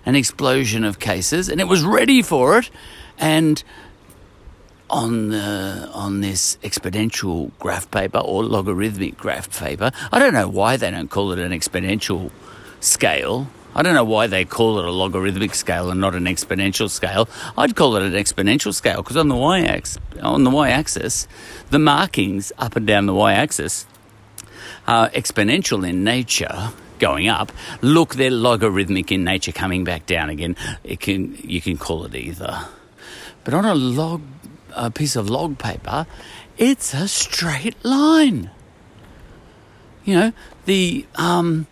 an explosion of cases, and it was ready for it. And on the on this exponential graph paper or logarithmic graph paper, I don't know why they don't call it an exponential scale. I don't know why they call it a logarithmic scale and not an exponential scale. I'd call it an exponential scale because on the y-axis, on the y-axis, the markings up and down the y-axis are exponential in nature going up. Look, they're logarithmic in nature, coming back down again. It can you can call it either. But on a log, a piece of log paper, it's a straight line. You know the um,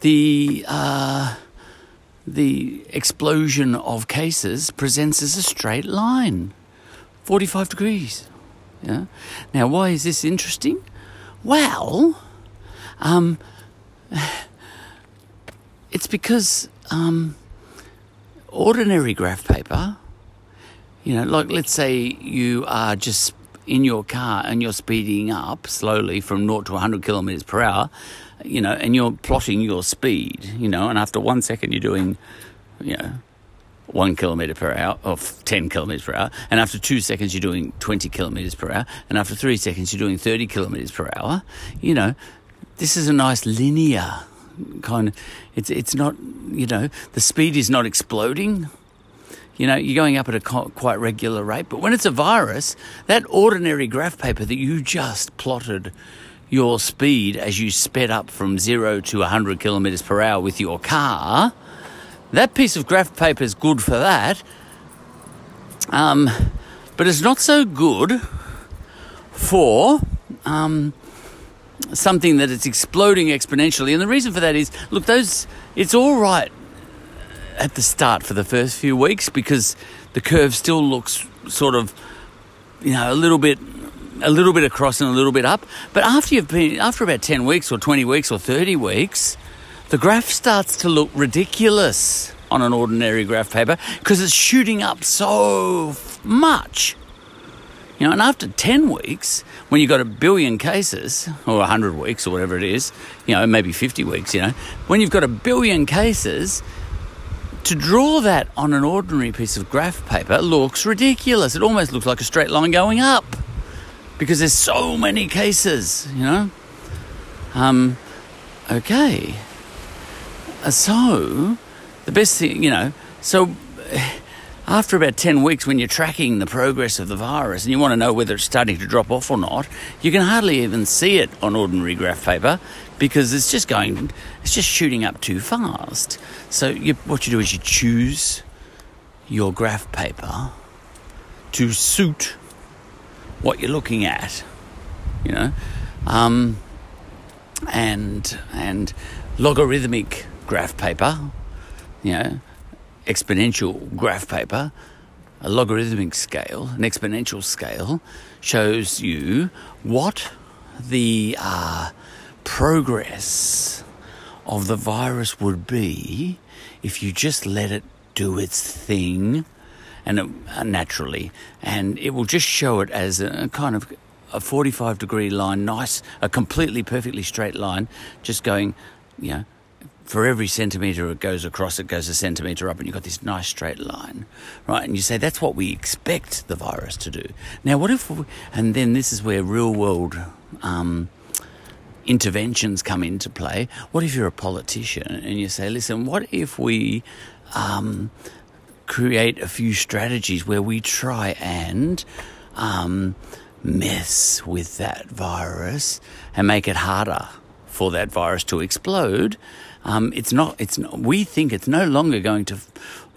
the uh, the explosion of cases presents as a straight line, forty-five degrees. Yeah. Now, why is this interesting? Well, um, it's because um, ordinary graph paper, you know, like let's say you are just in your car and you're speeding up slowly from 0 to 100 kilometers per hour, you know, and you're plotting your speed, you know, and after one second you're doing, you know, one kilometer per hour or 10 kilometers per hour and after two seconds you're doing 20 kilometers per hour and after three seconds you're doing 30 kilometers per hour you know this is a nice linear kind of it's it's not you know the speed is not exploding. You know you're going up at a quite regular rate but when it's a virus that ordinary graph paper that you just plotted your speed as you sped up from 0 to 100 kilometers per hour with your car that piece of graph paper is good for that. Um, but it's not so good for um, something that it's exploding exponentially. And the reason for that is look, those, it's all right at the start for the first few weeks because the curve still looks sort of, you know, a little bit. A little bit across and a little bit up, but after you've been after about ten weeks or twenty weeks or thirty weeks, the graph starts to look ridiculous on an ordinary graph paper because it's shooting up so much. You know, and after 10 weeks, when you've got a billion cases, or 100 weeks, or whatever it is, you know, maybe 50 weeks, you know, when you've got a billion cases, to draw that on an ordinary piece of graph paper looks ridiculous. It almost looks like a straight line going up because there's so many cases, you know. Um, okay. Uh, so, the best thing, you know, so after about 10 weeks, when you're tracking the progress of the virus and you want to know whether it's starting to drop off or not, you can hardly even see it on ordinary graph paper because it's just going, it's just shooting up too fast. So, you, what you do is you choose your graph paper to suit what you're looking at, you know. Um, and and logarithmic graph paper, you know, exponential graph paper, a logarithmic scale, an exponential scale, shows you what the uh, progress of the virus would be if you just let it do its thing and it, uh, naturally, and it will just show it as a, a kind of a 45 degree line, nice, a completely perfectly straight line, just going, you know, for every centimetre it goes across, it goes a centimetre up, and you've got this nice straight line, right? And you say that's what we expect the virus to do. Now, what if, we, and then this is where real world um, interventions come into play. What if you're a politician and you say, listen, what if we um, create a few strategies where we try and um, mess with that virus and make it harder for that virus to explode? Um, it's not. It's not, we think it's no longer going to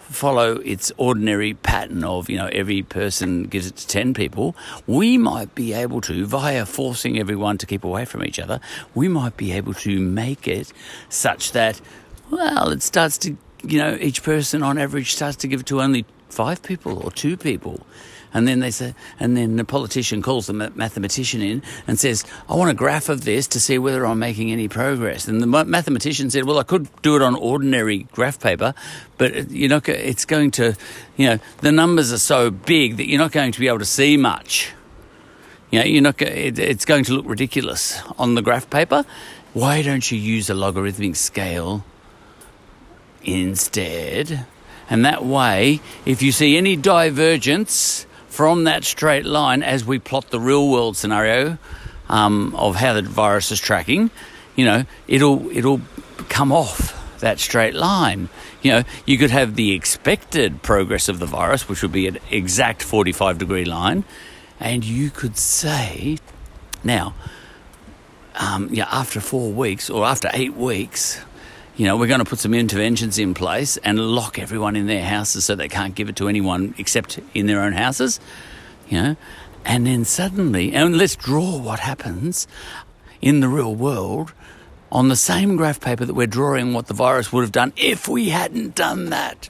follow its ordinary pattern of you know every person gives it to 10 people we might be able to via forcing everyone to keep away from each other we might be able to make it such that well it starts to you know each person on average starts to give it to only five people or two people and then they say, and then the politician calls the mathematician in and says, "I want a graph of this to see whether I'm making any progress." And the mathematician said, "Well, I could do it on ordinary graph paper, but you know, it's going to, you know, the numbers are so big that you're not going to be able to see much. You know, you're not. It's going to look ridiculous on the graph paper. Why don't you use a logarithmic scale instead?" And that way, if you see any divergence from that straight line as we plot the real world scenario um, of how the virus is tracking, you know, it'll it'll come off that straight line. You know, you could have the expected progress of the virus, which would be an exact 45 degree line, and you could say, now, um, yeah, after four weeks or after eight weeks, you know, we're going to put some interventions in place and lock everyone in their houses so they can't give it to anyone except in their own houses, you know. And then suddenly, and let's draw what happens in the real world on the same graph paper that we're drawing what the virus would have done if we hadn't done that.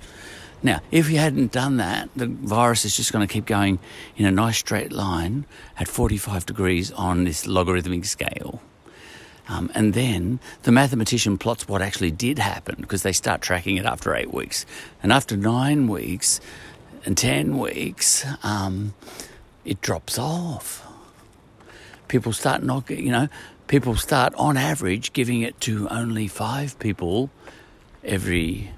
Now, if we hadn't done that, the virus is just going to keep going in a nice straight line at 45 degrees on this logarithmic scale. Um, and then the mathematician plots what actually did happen because they start tracking it after eight weeks. And after nine weeks and 10 weeks, um, it drops off. People start not, you know, people start on average giving it to only five people every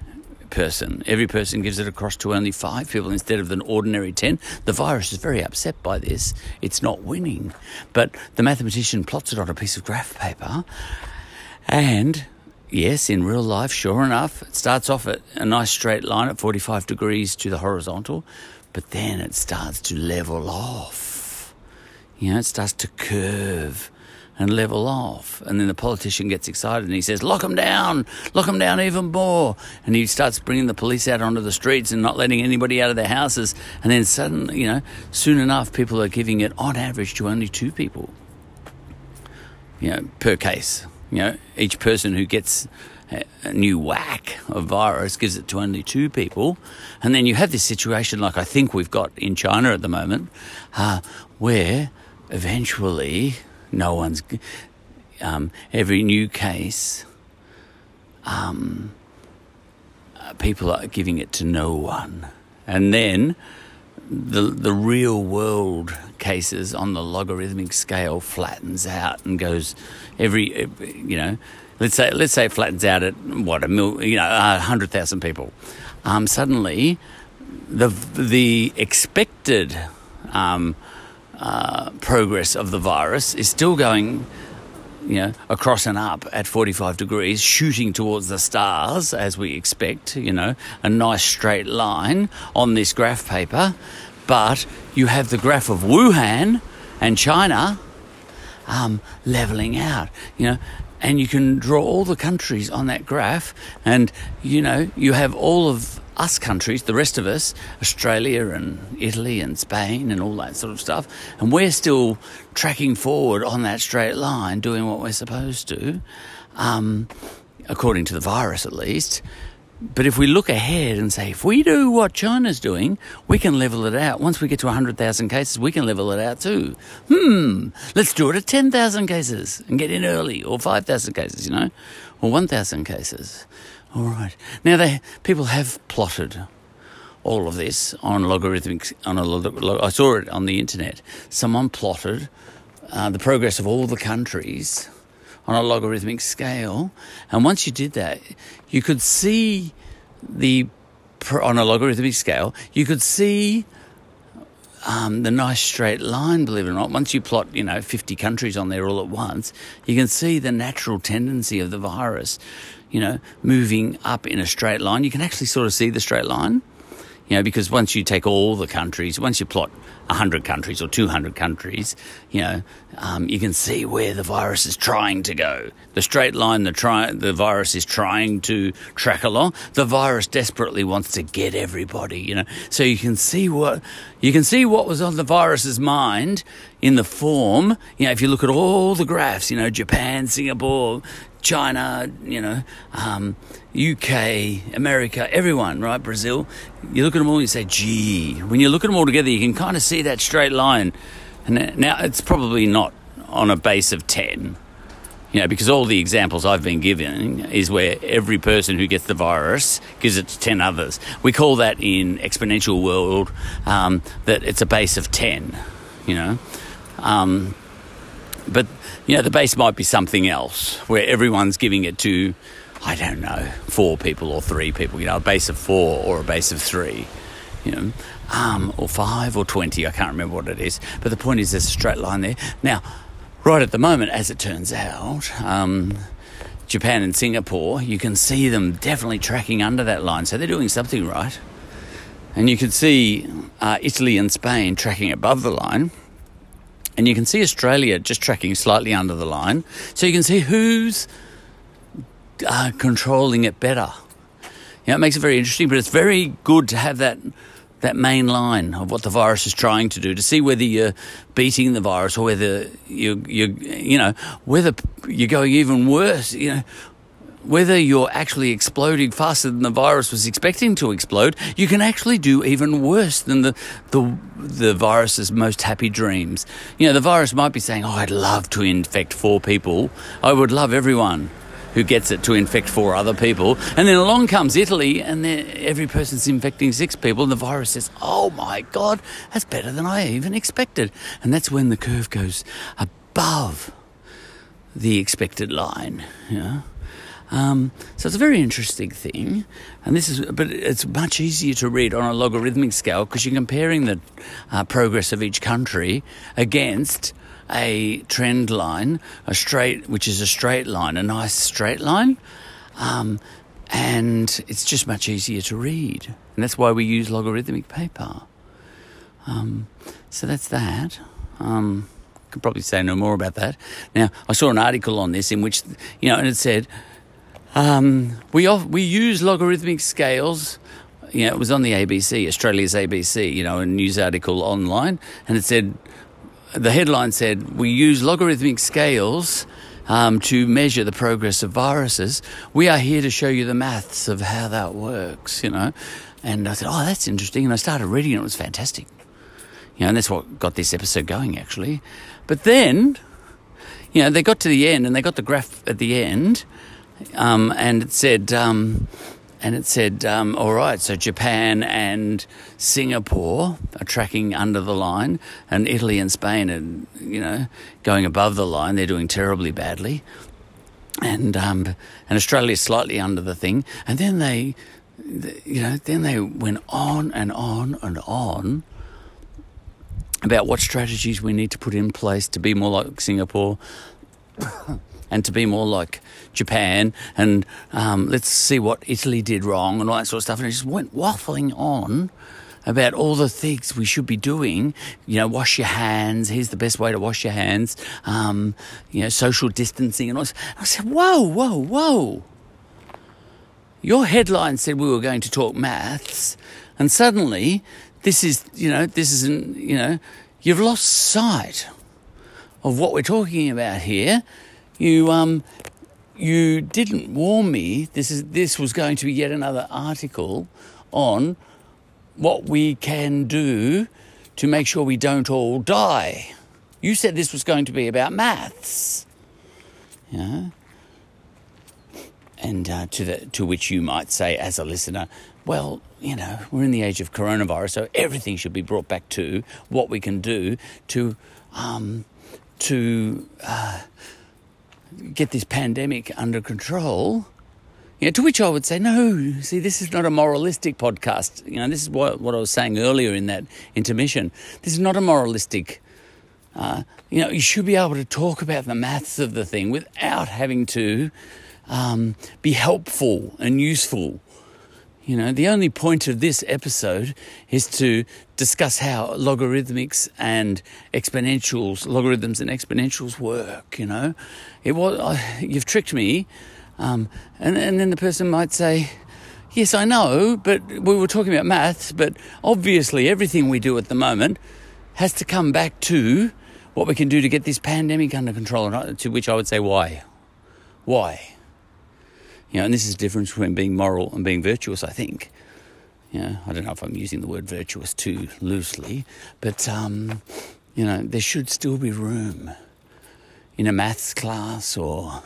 person. Every person gives it across to only five people instead of an ordinary 10. The virus is very upset by this. It's not winning. But the mathematician plots it on a piece of graph paper. And yes, in real life, sure enough, it starts off at a nice straight line at 45 degrees to the horizontal, but then it starts to level off. You know, it starts to curve and level off. And then the politician gets excited and he says, Lock them down, lock them down even more. And he starts bringing the police out onto the streets and not letting anybody out of their houses. And then suddenly, you know, soon enough, people are giving it on average to only two people, you know, per case. You know, each person who gets a new whack of virus gives it to only two people. And then you have this situation like I think we've got in China at the moment, uh, where eventually no one's. Um, every new case, um, uh, people are giving it to no one, and then the the real world cases on the logarithmic scale flattens out and goes every, you know let's say let's say it flattens out at what a mil you know a hundred thousand people um, suddenly the the expected um, uh, progress of the virus is still going, you know, across and up at 45 degrees, shooting towards the stars as we expect, you know, a nice straight line on this graph paper. But you have the graph of Wuhan and China um, leveling out, you know, and you can draw all the countries on that graph, and you know, you have all of us countries, the rest of us, Australia and Italy and Spain and all that sort of stuff, and we're still tracking forward on that straight line, doing what we're supposed to. Um, according to the virus at least. But if we look ahead and say, if we do what China's doing, we can level it out. Once we get to 100,000 cases, we can level it out too. Hmm, let's do it at 10,000 cases and get in early, or 5,000 cases, you know, or 1,000 cases. All right. Now, they, people have plotted all of this on logarithmic. On a log, I saw it on the internet. Someone plotted uh, the progress of all the countries on a logarithmic scale. And once you did that, you could see the on a logarithmic scale, you could see um, the nice straight line, believe it or not. Once you plot, you know, 50 countries on there all at once, you can see the natural tendency of the virus, you know, moving up in a straight line. You can actually sort of see the straight line, you know, because once you take all the countries, once you plot 100 countries or 200 countries, you know, um, you can see where the virus is trying to go. The straight line the, try- the virus is trying to track along, the virus desperately wants to get everybody, you know. So you can see what, you can see what was on the virus's mind in the form, you know, if you look at all the graphs, you know, Japan, Singapore, China, you know, um, UK, America, everyone, right? Brazil. You look at them all, you say, gee. When you look at them all together, you can kind of see that straight line. And now it's probably not on a base of 10, you know, because all the examples I've been given is where every person who gets the virus gives it to 10 others. We call that in exponential world um, that it's a base of 10, you know. Um, but you know, the base might be something else where everyone's giving it to, I don't know, four people or three people, you know, a base of four or a base of three, you know, um, or five or 20, I can't remember what it is. But the point is, there's a straight line there. Now, right at the moment, as it turns out, um, Japan and Singapore, you can see them definitely tracking under that line. So they're doing something right. And you can see uh, Italy and Spain tracking above the line. And you can see Australia just tracking slightly under the line. So you can see who's uh, controlling it better. You know, it makes it very interesting, but it's very good to have that that main line of what the virus is trying to do to see whether you're beating the virus or whether you you you know whether you're going even worse. You know, whether you're actually exploding faster than the virus was expecting to explode, you can actually do even worse than the, the, the virus's most happy dreams. You know, the virus might be saying, Oh, I'd love to infect four people. I would love everyone who gets it to infect four other people. And then along comes Italy, and then every person's infecting six people, and the virus says, Oh my God, that's better than I even expected. And that's when the curve goes above the expected line. You know? Um, so it's a very interesting thing, and this is, but it's much easier to read on a logarithmic scale because you're comparing the uh, progress of each country against a trend line, a straight, which is a straight line, a nice straight line, um, and it's just much easier to read, and that's why we use logarithmic paper. Um, so that's that. Um, could probably say no more about that. Now, I saw an article on this in which, you know, and it said um, we off, we use logarithmic scales. You know, it was on the ABC, Australia's ABC. You know, a news article online, and it said the headline said we use logarithmic scales. Um, to measure the progress of viruses, we are here to show you the maths of how that works, you know. And I said, oh, that's interesting. And I started reading it, it was fantastic. You know, and that's what got this episode going, actually. But then, you know, they got to the end and they got the graph at the end, um, and it said, um, and it said, um, all right, so Japan and Singapore are tracking under the line, and Italy and Spain are, you know, going above the line. They're doing terribly badly, and um, and Australia is slightly under the thing. And then they, you know, then they went on and on and on about what strategies we need to put in place to be more like Singapore and to be more like Japan, and um, let's see what Italy did wrong and all that sort of stuff. And it just went waffling on about all the things we should be doing. You know, wash your hands. Here's the best way to wash your hands. Um, you know, social distancing and all. This. I said, whoa, whoa, whoa. Your headline said we were going to talk maths, and suddenly this is, you know, this isn't, you know, you've lost sight of what we're talking about here. You, um, you didn't warn me. This is this was going to be yet another article on what we can do to make sure we don't all die. You said this was going to be about maths. Yeah. And uh, to the to which you might say, as a listener, well, you know, we're in the age of coronavirus, so everything should be brought back to what we can do to um, to uh, get this pandemic under control. You know, to which I would say, no, see, this is not a moralistic podcast. You know, this is what, what I was saying earlier in that intermission. This is not a moralistic. Uh, you know, you should be able to talk about the maths of the thing without having to um, be helpful and useful you know, the only point of this episode is to discuss how logarithmics and exponentials, logarithms and exponentials work. You know, it was uh, you've tricked me, um, and and then the person might say, "Yes, I know, but we were talking about maths. But obviously, everything we do at the moment has to come back to what we can do to get this pandemic under control." To which I would say, "Why? Why?" You know, and this is the difference between being moral and being virtuous, I think. You know, I don't know if I'm using the word virtuous too loosely, but, um, you know, there should still be room in a maths class or,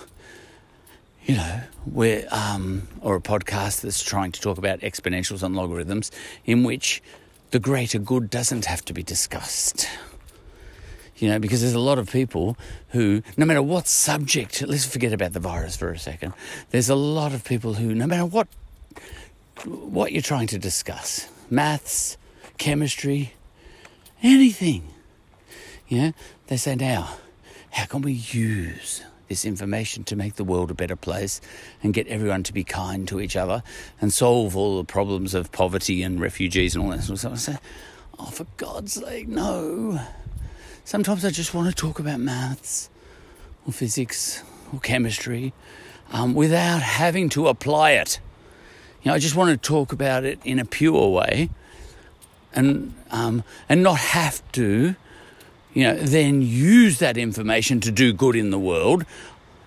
you know, where, um, or a podcast that's trying to talk about exponentials and logarithms in which the greater good doesn't have to be discussed. You know, because there's a lot of people who, no matter what subject, let's forget about the virus for a second. There's a lot of people who, no matter what what you're trying to discuss, maths, chemistry, anything, you know, they say now, how can we use this information to make the world a better place and get everyone to be kind to each other and solve all the problems of poverty and refugees and all that sort of stuff. I say, oh, for God's sake, no. Sometimes I just want to talk about maths or physics or chemistry um, without having to apply it. You know, I just want to talk about it in a pure way and um, and not have to, you know, then use that information to do good in the world.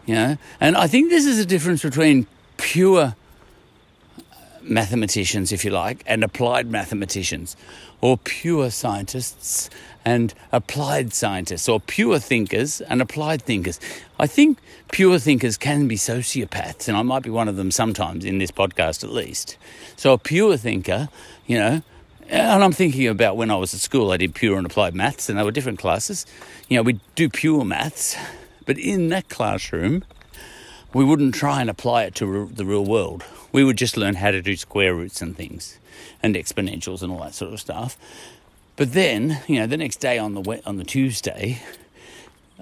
You know, and I think this is a difference between pure mathematicians, if you like, and applied mathematicians, or pure scientists and applied scientists, or pure thinkers and applied thinkers. I think pure thinkers can be sociopaths, and I might be one of them sometimes in this podcast at least. So, a pure thinker, you know, and I'm thinking about when I was at school, I did pure and applied maths, and they were different classes. You know, we'd do pure maths, but in that classroom, we wouldn't try and apply it to the real world. We would just learn how to do square roots and things, and exponentials and all that sort of stuff. But then, you know, the next day on the on the Tuesday,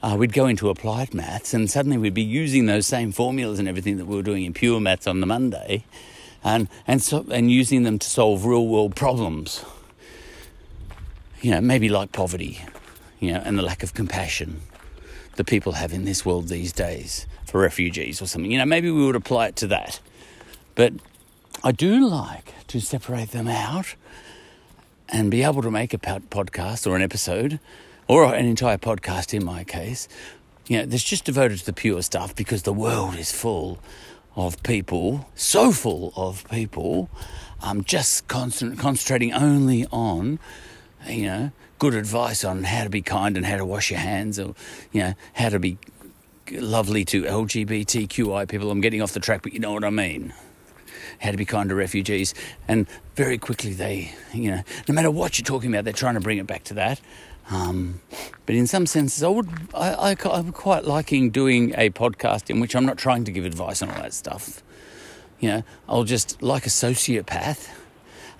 uh, we'd go into applied maths, and suddenly we'd be using those same formulas and everything that we were doing in pure maths on the Monday, and and so and using them to solve real world problems. You know, maybe like poverty, you know, and the lack of compassion that people have in this world these days for refugees or something. You know, maybe we would apply it to that. But I do like to separate them out and be able to make a podcast or an episode or an entire podcast in my case, you know, that's just devoted to the pure stuff because the world is full of people, so full of people, um, just constant, concentrating only on, you know, good advice on how to be kind and how to wash your hands or, you know, how to be lovely to LGBTQI people. I'm getting off the track, but you know what I mean. How to be kind to refugees. And very quickly, they, you know, no matter what you're talking about, they're trying to bring it back to that. Um, but in some senses, I would, I, I, am quite liking doing a podcast in which I'm not trying to give advice on all that stuff. You know, I'll just, like a sociopath,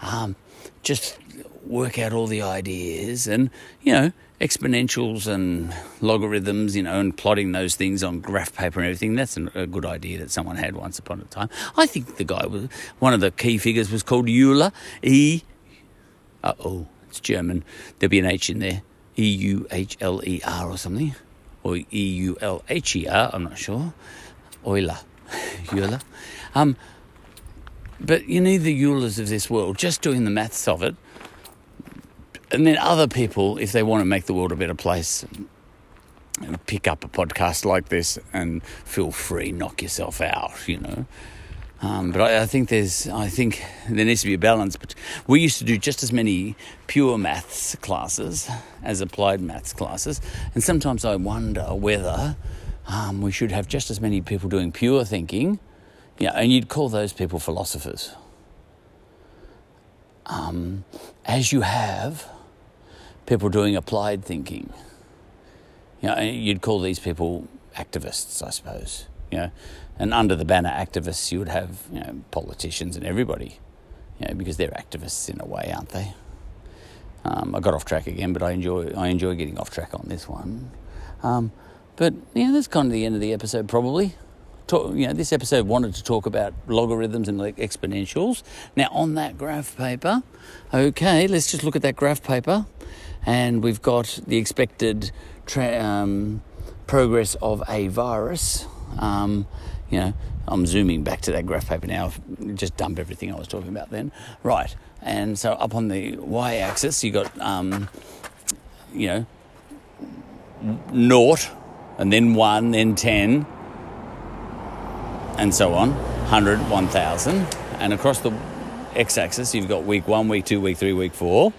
um, just work out all the ideas and, you know, exponentials and logarithms, you know, and plotting those things on graph paper and everything. That's a good idea that someone had once upon a time. I think the guy was, one of the key figures was called Euler. E, uh oh, it's German. There'll be an H in there. E U H L E R or something. Or E U L H E R, I'm not sure. Euler. Euler. Um, but you need the Eulers of this world just doing the maths of it and then other people, if they want to make the world a better place, pick up a podcast like this and feel free, knock yourself out, you know. Um, but I, I, think there's, I think there needs to be a balance. But we used to do just as many pure maths classes as applied maths classes, and sometimes I wonder whether um, we should have just as many people doing pure thinking, yeah, and you'd call those people philosophers, um, as you have people doing applied thinking. You know, you'd call these people activists, I suppose. You know, and under the banner activists, you would have you know politicians and everybody, you know, because they're activists in a way, aren't they? Um, I got off track again, but I enjoy I enjoy getting off track on this one. Um, but yeah, that's kind of the end of the episode, probably. Talk, you know, this episode wanted to talk about logarithms and like exponentials. Now, on that graph paper, okay, let's just look at that graph paper, and we've got the expected tra- um, progress of a virus. Um, you know, I'm zooming back to that graph paper now, I've just dump everything I was talking about then. Right, and so up on the y axis, you got, um, you know, naught, and then one, then 10, and so on 100, 1000. And across the x axis, you've got week one, week two, week three, week four.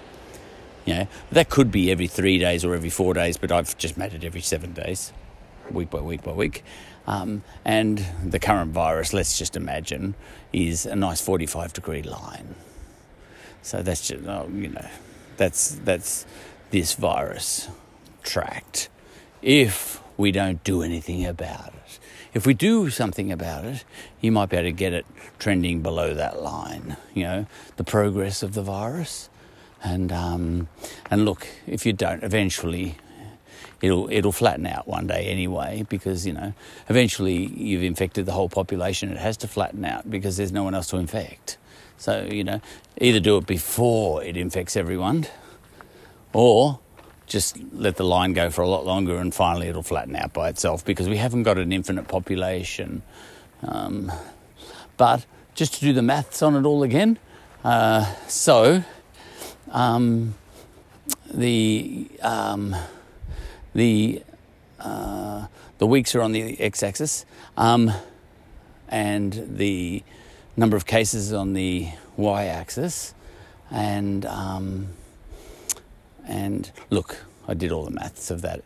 Yeah, that could be every three days or every four days, but I've just made it every seven days, week by week by week. Um, and the current virus, let's just imagine, is a nice 45 degree line. So that's just, oh, you know, that's, that's this virus tracked if we don't do anything about it. If we do something about it, you might be able to get it trending below that line, you know, the progress of the virus. And, um, and look, if you don't, eventually it'll it'll flatten out one day anyway because you know eventually you've infected the whole population. It has to flatten out because there's no one else to infect. So you know either do it before it infects everyone or just let the line go for a lot longer and finally it'll flatten out by itself because we haven't got an infinite population. Um, but just to do the maths on it all again uh, so um, the um, the uh, the weeks are on the x-axis, um, and the number of cases on the y-axis, and um, and look, I did all the maths of that,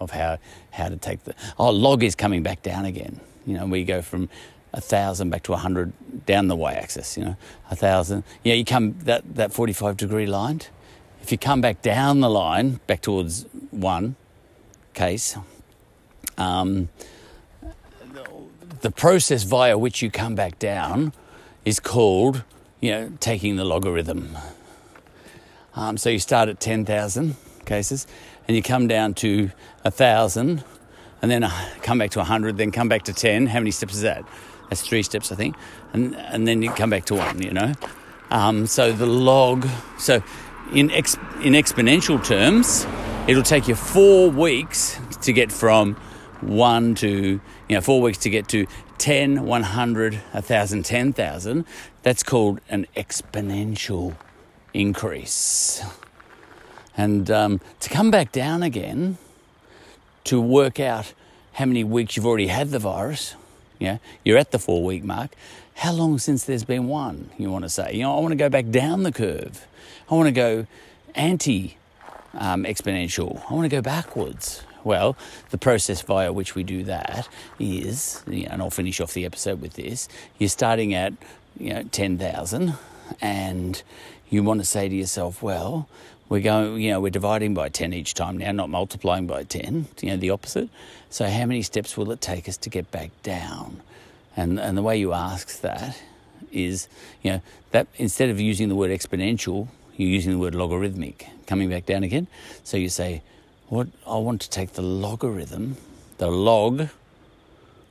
of how how to take the oh log is coming back down again. You know, we go from a thousand back to a hundred down the y-axis. You know, a thousand. Yeah, you come that that forty-five degree line if you come back down the line, back towards one case, um, the process via which you come back down is called, you know, taking the logarithm. Um, so you start at 10,000 cases and you come down to 1,000 and then come back to 100, then come back to 10. How many steps is that? That's three steps, I think. And, and then you come back to one, you know. Um, so the log, so in, ex, in exponential terms, it'll take you four weeks to get from one to, you know, four weeks to get to 10, 100, 1,000, 10,000. That's called an exponential increase. And um, to come back down again, to work out how many weeks you've already had the virus, yeah, you're at the four week mark. How long since there's been one, you want to say? You know, I want to go back down the curve. I want to go anti um, exponential. I want to go backwards. Well, the process via which we do that is, and I'll finish off the episode with this. You're starting at, you know, ten thousand, and you want to say to yourself, well, we're going, you know, we're dividing by ten each time now, not multiplying by ten. You know, the opposite. So, how many steps will it take us to get back down? And and the way you ask that is, you know, that instead of using the word exponential, you're using the word logarithmic, coming back down again. So you say, what I want to take the logarithm, the log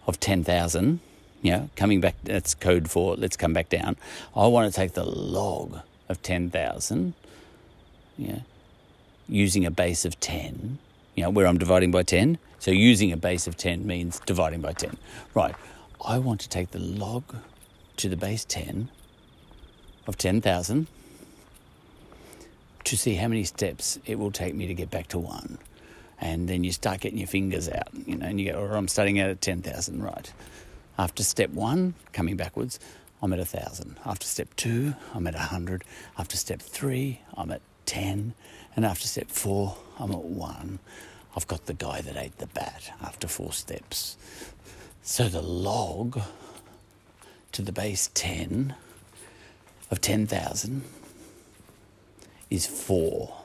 of 10,000, you know, coming back, that's code for let's come back down. I want to take the log of 10,000, know, using a base of 10, you know, where I'm dividing by 10. So using a base of 10 means dividing by 10. Right. I want to take the log to the base 10 of 10,000 to see how many steps it will take me to get back to one. And then you start getting your fingers out, you know, and you go, oh, I'm starting out at 10,000, right. After step one, coming backwards, I'm at 1,000. After step two, I'm at 100. After step three, I'm at 10. And after step four, I'm at one. I've got the guy that ate the bat after four steps. So the log to the base 10 of 10,000 is four,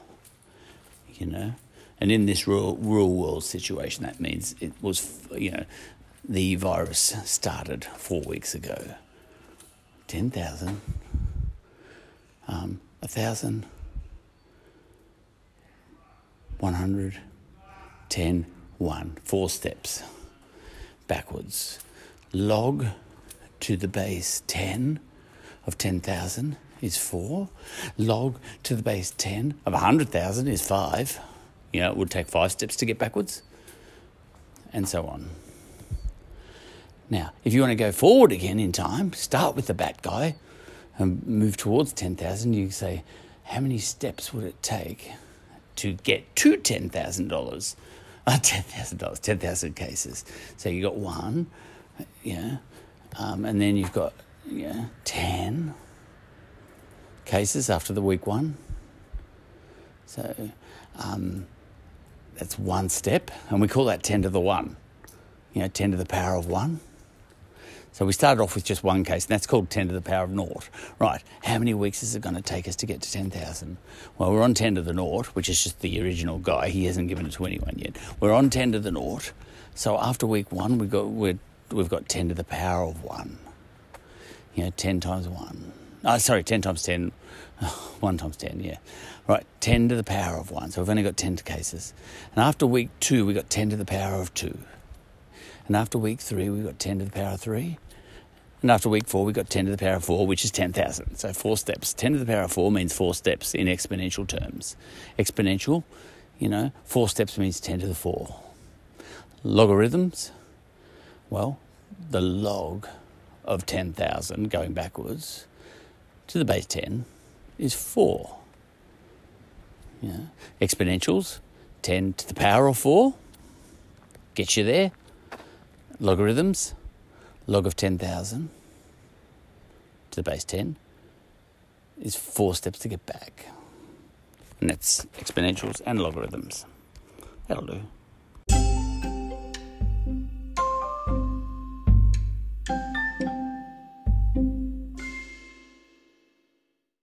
you know. And in this real, real world situation, that means it was, you know, the virus started four weeks ago. 10,000, um, 1,000, 100, 10, 1. Four steps backwards. Log to the base 10 of 10,000 is 4. Log to the base 10 of 100,000 is 5. You know, it would take 5 steps to get backwards. And so on. Now, if you want to go forward again in time, start with the bat guy and move towards 10,000. You say, how many steps would it take to get to $10,000? Uh, $10,000, 10,000 cases. So you got one, yeah, um, and then you've got yeah, 10 cases after the week one. So um, that's one step, and we call that 10 to the 1, you know, 10 to the power of 1. So we started off with just one case, and that's called 10 to the power of naught. Right, how many weeks is it going to take us to get to 10,000? Well, we're on 10 to the naught, which is just the original guy. He hasn't given it to anyone yet. We're on 10 to the naught. So after week one, we've got, we have got 10 to the power of 1. You know, 10 times 1. Oh, sorry, 10 times 10. 1 times 10, yeah. Right, 10 to the power of 1. So we've only got 10 cases. And after week 2, we got 10 to the power of 2. And after week 3, we got 10 to the power of 3. And after week four, we got 10 to the power of 4, which is 10,000. So four steps. 10 to the power of 4 means four steps in exponential terms. Exponential, you know, four steps means 10 to the 4. Logarithms, well, the log of 10,000 going backwards to the base 10 is 4. Yeah. Exponentials, 10 to the power of 4, gets you there. Logarithms, log of 10,000 to the base 10 is four steps to get back. And that's exponentials and logarithms. That'll do.